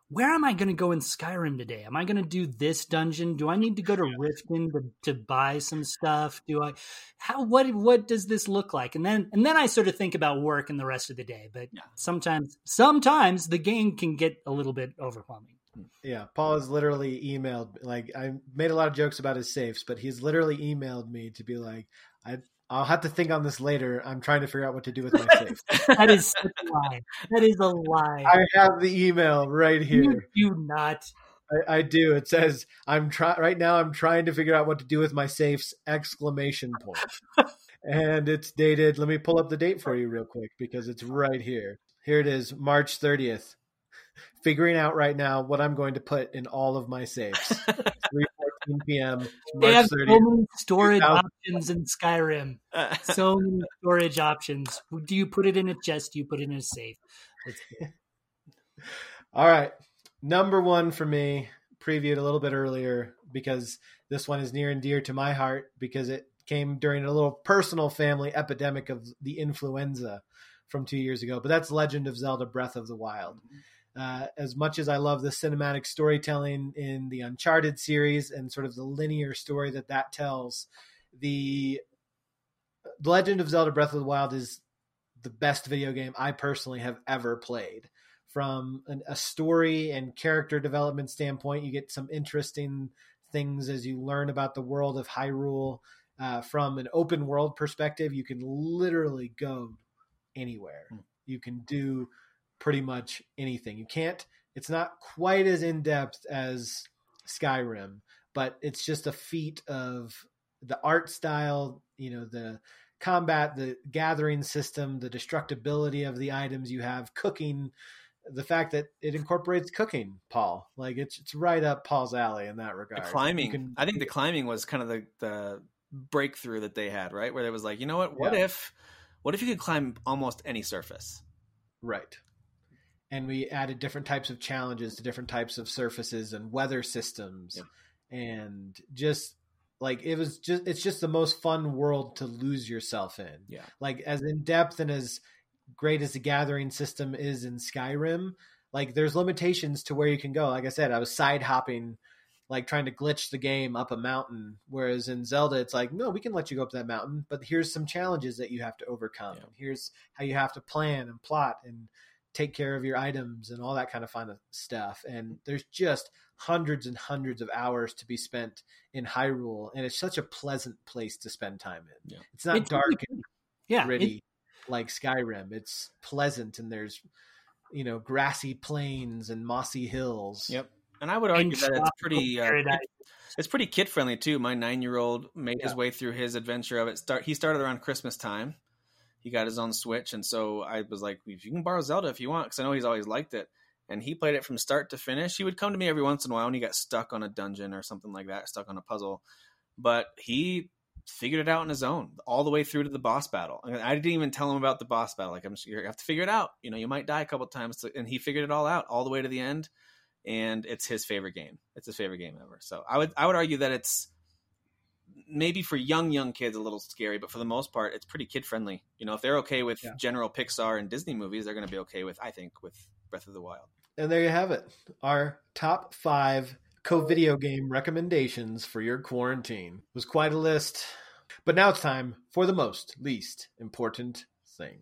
where am I going to go in Skyrim today? Am I going to do this dungeon? Do I need to go to Riften to, to buy some stuff? Do I how what what does this look like? And then and then I sort of think about work and the rest of the day. But Yeah. sometimes sometimes the game can get a little bit overwhelming. Yeah, Paul has literally emailed like I made a lot of jokes about his safes, but he's literally emailed me to be like, I I'll have to think on this later. I'm trying to figure out what to do with my safe. That is a lie. That is a lie. I have the email right here. You do not. I, I do. It says I'm trying right now. I'm trying to figure out what to do with my safes! Exclamation point. and it's dated. Let me pull up the date for you real quick because it's right here. Here it is, March 30th. Figuring out right now what I'm going to put in all of my safes. 3:14 p.m. They March have so many storage 2000. options in Skyrim. Uh. So many storage options. Do you put it in a chest? Do you put it in a safe? Let's do it. All right. Number one for me, previewed a little bit earlier because this one is near and dear to my heart because it came during a little personal family epidemic of the influenza from two years ago. But that's Legend of Zelda Breath of the Wild. Uh, as much as I love the cinematic storytelling in the Uncharted series and sort of the linear story that that tells, the Legend of Zelda Breath of the Wild is the best video game I personally have ever played from an, a story and character development standpoint. You get some interesting things as you learn about the world of Hyrule. Uh, from an open world perspective, you can literally go anywhere. Hmm. You can do pretty much anything. You can't. It's not quite as in depth as Skyrim, but it's just a feat of the art style. You know the combat, the gathering system, the destructibility of the items you have, cooking, the fact that it incorporates cooking, Paul. Like it's it's right up Paul's alley in that The regard. climbing. Can- I think the climbing was kind of the, the breakthrough that they had, right? Where it was like, you know what? What Yeah. if, what if you could climb almost any surface? Right. And we added different types of challenges to different types of surfaces and weather systems. Yep. And just like it was just it's just the most fun world to lose yourself in. Yeah. Like as in depth and as great as the gathering system is in Skyrim, like there's limitations to where you can go. Like I said, I was side hopping like trying to glitch the game up a mountain whereas in Zelda it's like no, we can let you go up that mountain, but here's some challenges that you have to overcome. Yeah. Here's how you have to plan and plot and take care of your items and all that kind of fun stuff. And there's just hundreds and hundreds of hours to be spent in Hyrule, and it's such a pleasant place to spend time in. Yeah. It's not It's dark really and Yeah. it- gritty like Skyrim. It's pleasant, and there's you know grassy plains and mossy hills. Yep. And I would argue that it's pretty uh, it's pretty kid friendly too. My nine year old made his way through his adventure of it. Start he started around Christmas time. He got his own Switch, and so I was like, "If you can borrow Zelda if you want," because I know he's always liked it. And he played it from start to finish. He would come to me every once in a while when he got stuck on a dungeon or something like that, stuck on a puzzle. But he figured it out on his own, all the way through to the boss battle. And I didn't even tell him about the boss battle. Like, I'm just, you have to figure it out. You know, you might die a couple times, and he figured it all out all the way to the end and it's his favorite game. It's his favorite game ever. So I would I would argue that it's maybe for young young kids a little scary, but for the most part, it's pretty kid friendly. You know, if they're okay with Yeah. general Pixar and Disney movies, they're going to be okay with I think with Breath of the Wild. And there you have it. Our top five co video game recommendations for your quarantine. It was quite a list. But now it's time for the most least important thing.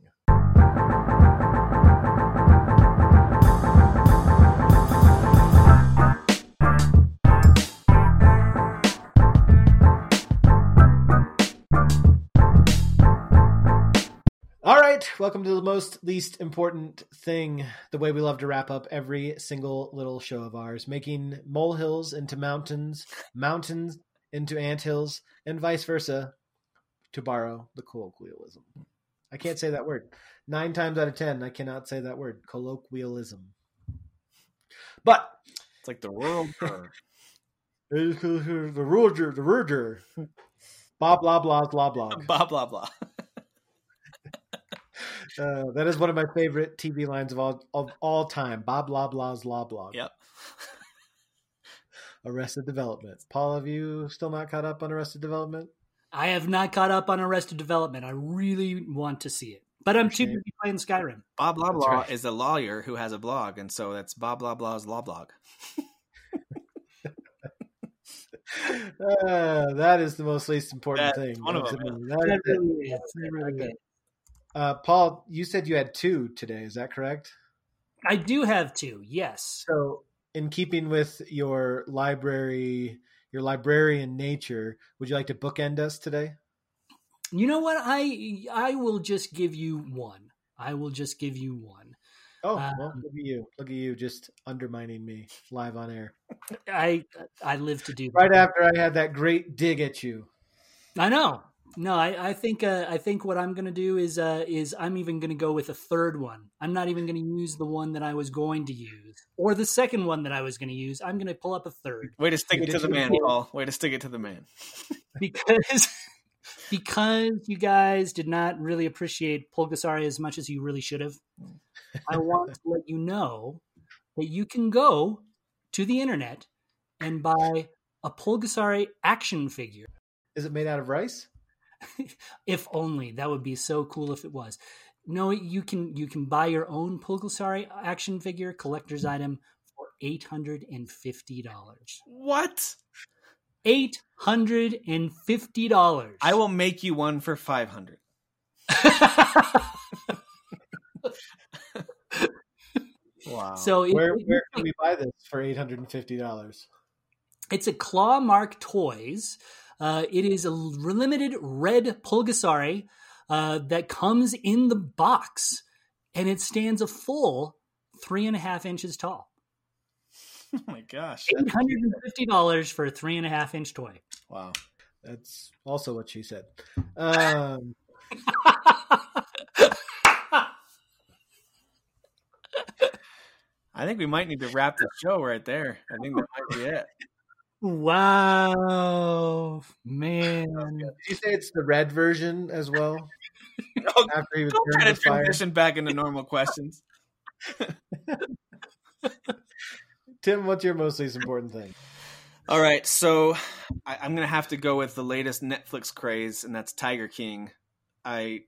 Right, welcome to the most least important thing, the way we love to wrap up every single little show of ours, making molehills into mountains, mountains into anthills, and vice versa, to borrow the colloquialism. I can't say that word. Nine times out of ten, I cannot say that word, colloquialism. But It's like the rural the Roger, the Roger, blah blah blah blah blah. blah blah blah. Uh, that is one of my favorite TV lines of all of all time. Bob Loblaw's law blog. Yep. Arrested Development. Paul, have you still not caught up on Arrested Development? I have not caught up on Arrested Development. I really want to see it, but I'm too busy playing Skyrim. Bob blah That's blah right. is a lawyer who has a blog, and so that's Bob Loblaw's law blog. Uh, that is the most least important That's thing. one of them, it. That That is it. really is. That really is. Uh, Paul, you said you had two today. Is that correct? I do have two. Yes. So, in keeping with your library, your librarian nature, would you like to bookend us today? You know what? I I will just give you one. I will just give you one. Oh, Um, well, look at you! Look at you, just undermining me live on air. I I live to do that. Right after I had that great dig at you. I know. No, I, I think uh, I think what I'm going to do is uh, is I'm even going to go with a third one. I'm not even going to use the one that I was going to use or the second one that I was going to use. I'm going to pull up a third Way to stick it to the you- man, Paul. Way to stick it to the man. because because you guys did not really appreciate Pulgasari as much as you really should have. I want to let you know that you can go to the internet and buy a Pulgasari action figure. Is it made out of rice? if only that would be so cool if it was. No, you can you can buy your own Pulgasari action figure collector's item for eight hundred and fifty dollars. What? Eight hundred and fifty dollars. I will make you one for five hundred. Wow. so it- Where it- where can we buy this for eight hundred and fifty dollars? It's a Claw Mark Toys. Uh, it is a limited red Pulgasari uh, that comes in the box, and it stands a full three and a half inches tall. oh my gosh. Eight hundred and fifty dollars for a three and a half inch toy. Wow. That's also what she said. Um, I think we might need to wrap the show right there. I think that might be it. Wow, man! did you say it's the red version as well? After he was don't try to transition back into normal questions. Tim, what's your most least important thing? All right, so I, I'm gonna have to go with the latest Netflix craze, and that's Tiger King. I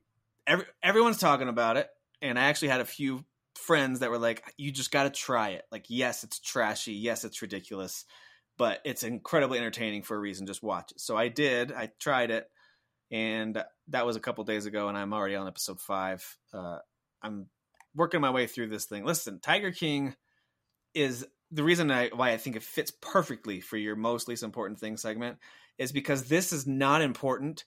every, everyone's talking about it, and I actually had a few friends that were like, "You just got to try it." Like, yes, it's trashy, yes, it's ridiculous, but it's incredibly entertaining for a reason. Just watch it. So I did. I tried it, and that was a couple days ago, and I'm already on episode five. Uh, I'm working my way through this thing. Listen, Tiger King is the reason I, why I think it fits perfectly for your most least important thing segment is because this is not important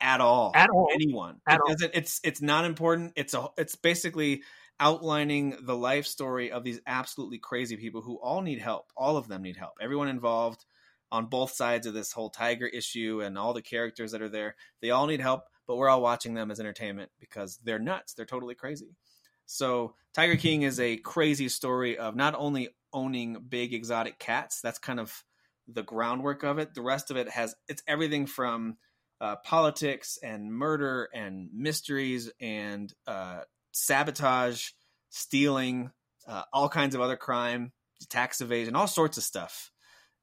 at all. At all. Anyone. At all. it's it's not important. It's a it's basically outlining the life story of these absolutely crazy people who all need help. All of them need help. Everyone involved on both sides of this whole tiger issue and all the characters that are there, they all need help, but we're all watching them as entertainment because they're nuts. They're totally crazy. So, Tiger King is a crazy story of not only owning big exotic cats, that's kind of the groundwork of it. The rest of it has it's everything from uh, politics and murder and mysteries and uh, sabotage, stealing, uh, all kinds of other crime, tax evasion, all sorts of stuff.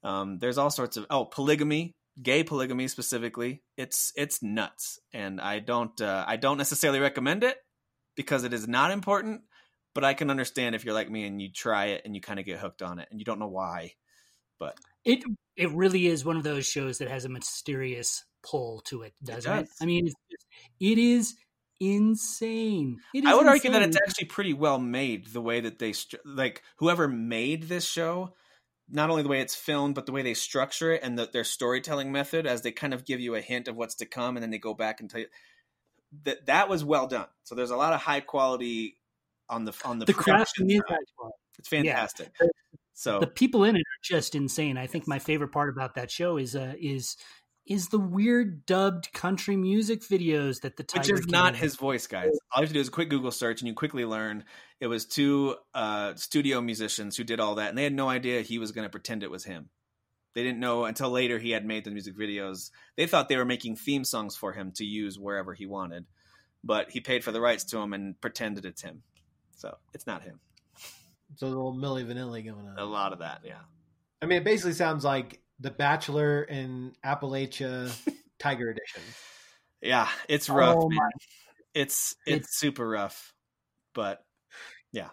Um, there's all sorts of oh polygamy, gay polygamy specifically. It's it's nuts, and I don't uh, I don't necessarily recommend it because it is not important. But I can understand if you're like me and you try it and you kind of get hooked on it and you don't know why. But it it really is one of those shows that has a mysterious pull to it, doesn't it? does. it? I mean, it's it is insane. It is I would argue that it's actually pretty well made the way that they like whoever made this show not only the way it's filmed but the way they structure it and the, their storytelling method as they kind of give you a hint of what's to come and then they go back and tell you that that was well done. So there's a lot of high quality on the on the, the production is it's fantastic. So the people in it are just insane. I think my favorite part about that show is uh, is is the weird dubbed country music videos that the which Tiger is not King- his voice guys. All you have to do is a quick google search and you quickly learn it was two uh, studio musicians who did all that and they had no idea he was going to pretend it was him. They didn't know until later he had made the music videos. They thought they were making theme songs for him to use wherever he wanted but he paid for the rights to him and pretended it's him. So it's not him. So a little Milli Vanilli going on. a lot of that yeah. I mean, it basically sounds like The Bachelor in Appalachia Tiger Edition. yeah it's rough Oh, man. it's it's super rough but yeah.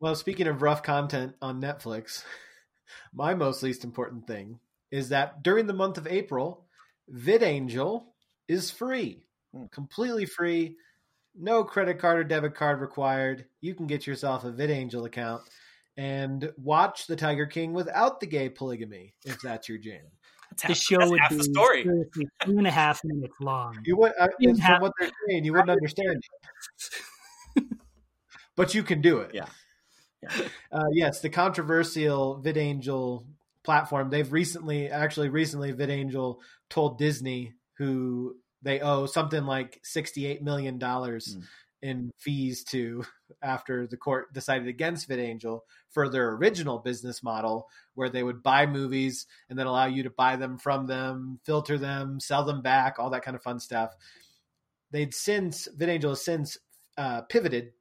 Well, speaking of rough content on Netflix, my most least important thing is that during the month of April, VidAngel is free, Hmm. completely free, no credit card or debit card required. You can get yourself a VidAngel account and watch The Tiger King without the gay polygamy, if that's your jam. that's The show would be the story two and a half minutes long. You would, uh, You it's have- from what they're saying, you wouldn't understand it. but you can do it. Yeah. Uh, yes, the controversial VidAngel platform. They've recently, actually, recently, VidAngel told Disney, who they owe something like sixty-eight million dollars Mm. In fees to, after the court decided against VidAngel for their original business model, where they would buy movies and then allow you to buy them from them, filter them, sell them back, all that kind of fun stuff. They'd since VidAngel has since uh, pivoted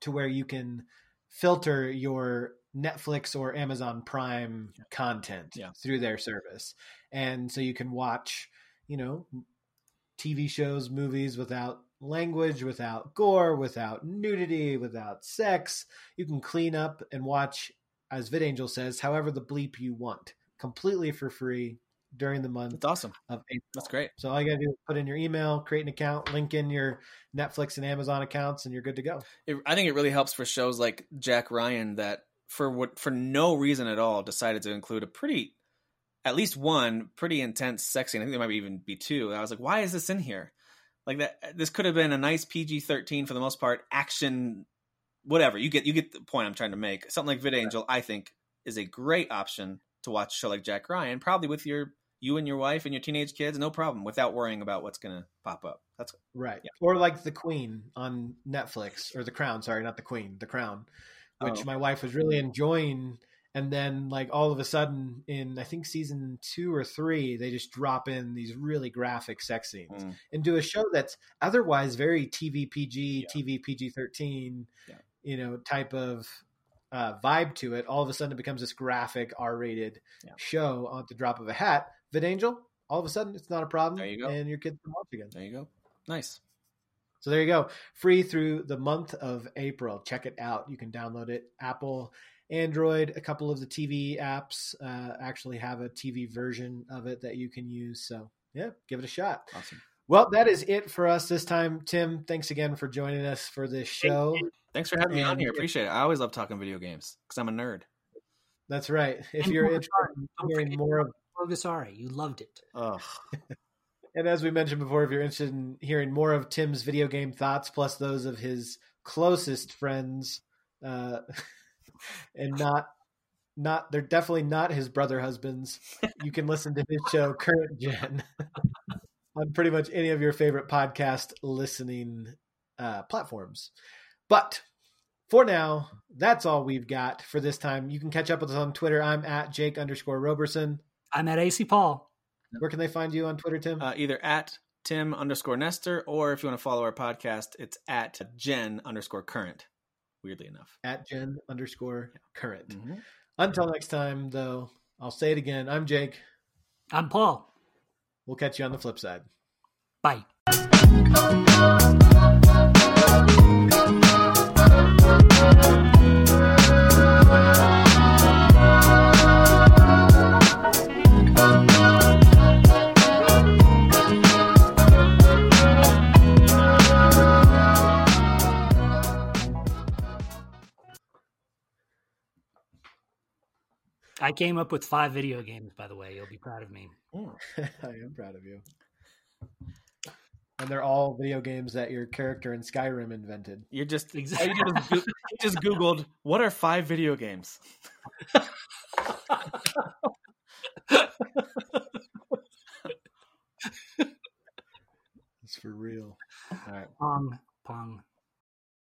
to where you can filter your Netflix or Amazon Prime content Yeah. through their service. And so you can watch, you know, TV shows, movies without language, without gore, without nudity, without sex. You can clean up and watch, as VidAngel says, however the bleep you want, completely for free during the month that's awesome of April. that's great So all you gotta do is put in your email, create an account, link in your Netflix and Amazon accounts, and you're good to go. it, I think it really helps for shows like Jack Ryan that for what for no reason at all decided to include a pretty at least one pretty intense sex scene. I think there might even be two. I was like, why is this in here? Like that this could have been a nice PG thirteen for the most part, action whatever. You get you get the point I'm trying to make. Something like VidAngel, I think, is a great option to watch a show like Jack Ryan, probably with your you and your wife and your teenage kids, no problem, without worrying about what's gonna pop up. That's Right. Yeah. Or like The Queen on Netflix, or The Crown, sorry, not The Queen, The Crown, which Oh. my wife was really enjoying. And then, like, all of a sudden, in I think season two or three, they just drop in these really graphic sex scenes mm, and do a show that's otherwise very TV PG, Yeah. TV PG 13, Yeah. you know, type of uh, vibe to it. All of a sudden, it becomes this graphic R rated Yeah. show on the drop of a hat. VidAngel, all of a sudden, it's not a problem. There you go. And your kids can watch again. there you go. Nice. So there you go. Free through the month of April. Check it out. You can download it. Apple, Android, a couple of the TV apps uh, actually have a TV version of it that you can use. So yeah, give it a shot. Awesome. Well, that is it for us this time. Tim, thanks again for joining us for this show. Thanks for having me on here. Appreciate it. I always love talking video games because I'm a nerd. That's right. If And you're interested in hearing more of Pulgasari, you loved it. Oh, And as we mentioned before, if you're interested in hearing more of Tim's video game thoughts, plus those of his closest friends, uh, and not not they're definitely not his brother husbands. You can listen to his show Current Gen on pretty much any of your favorite podcast listening uh, platforms. But for now, that's all we've got for this time. You can catch up with us on Twitter. I'm at Jake underscore Roberson. I'm at AC Paul. Where can they find you on Twitter, Tim? Uh, either at Tim underscore Nestor, or if you want to follow our podcast, it's at Gen underscore current. Weirdly enough. At Gen underscore current. Mm-hmm. Until next time, though, I'll say it again. I'm Jake. I'm Paul. We'll catch you on the flip side. Bye. I came up with five video games, by the way. You'll be proud of me. I am proud of you. And they're all video games that your character in Skyrim invented. You're just Exactly. you just, Goo- you just googled what are five video games. It's for real. All right. Um,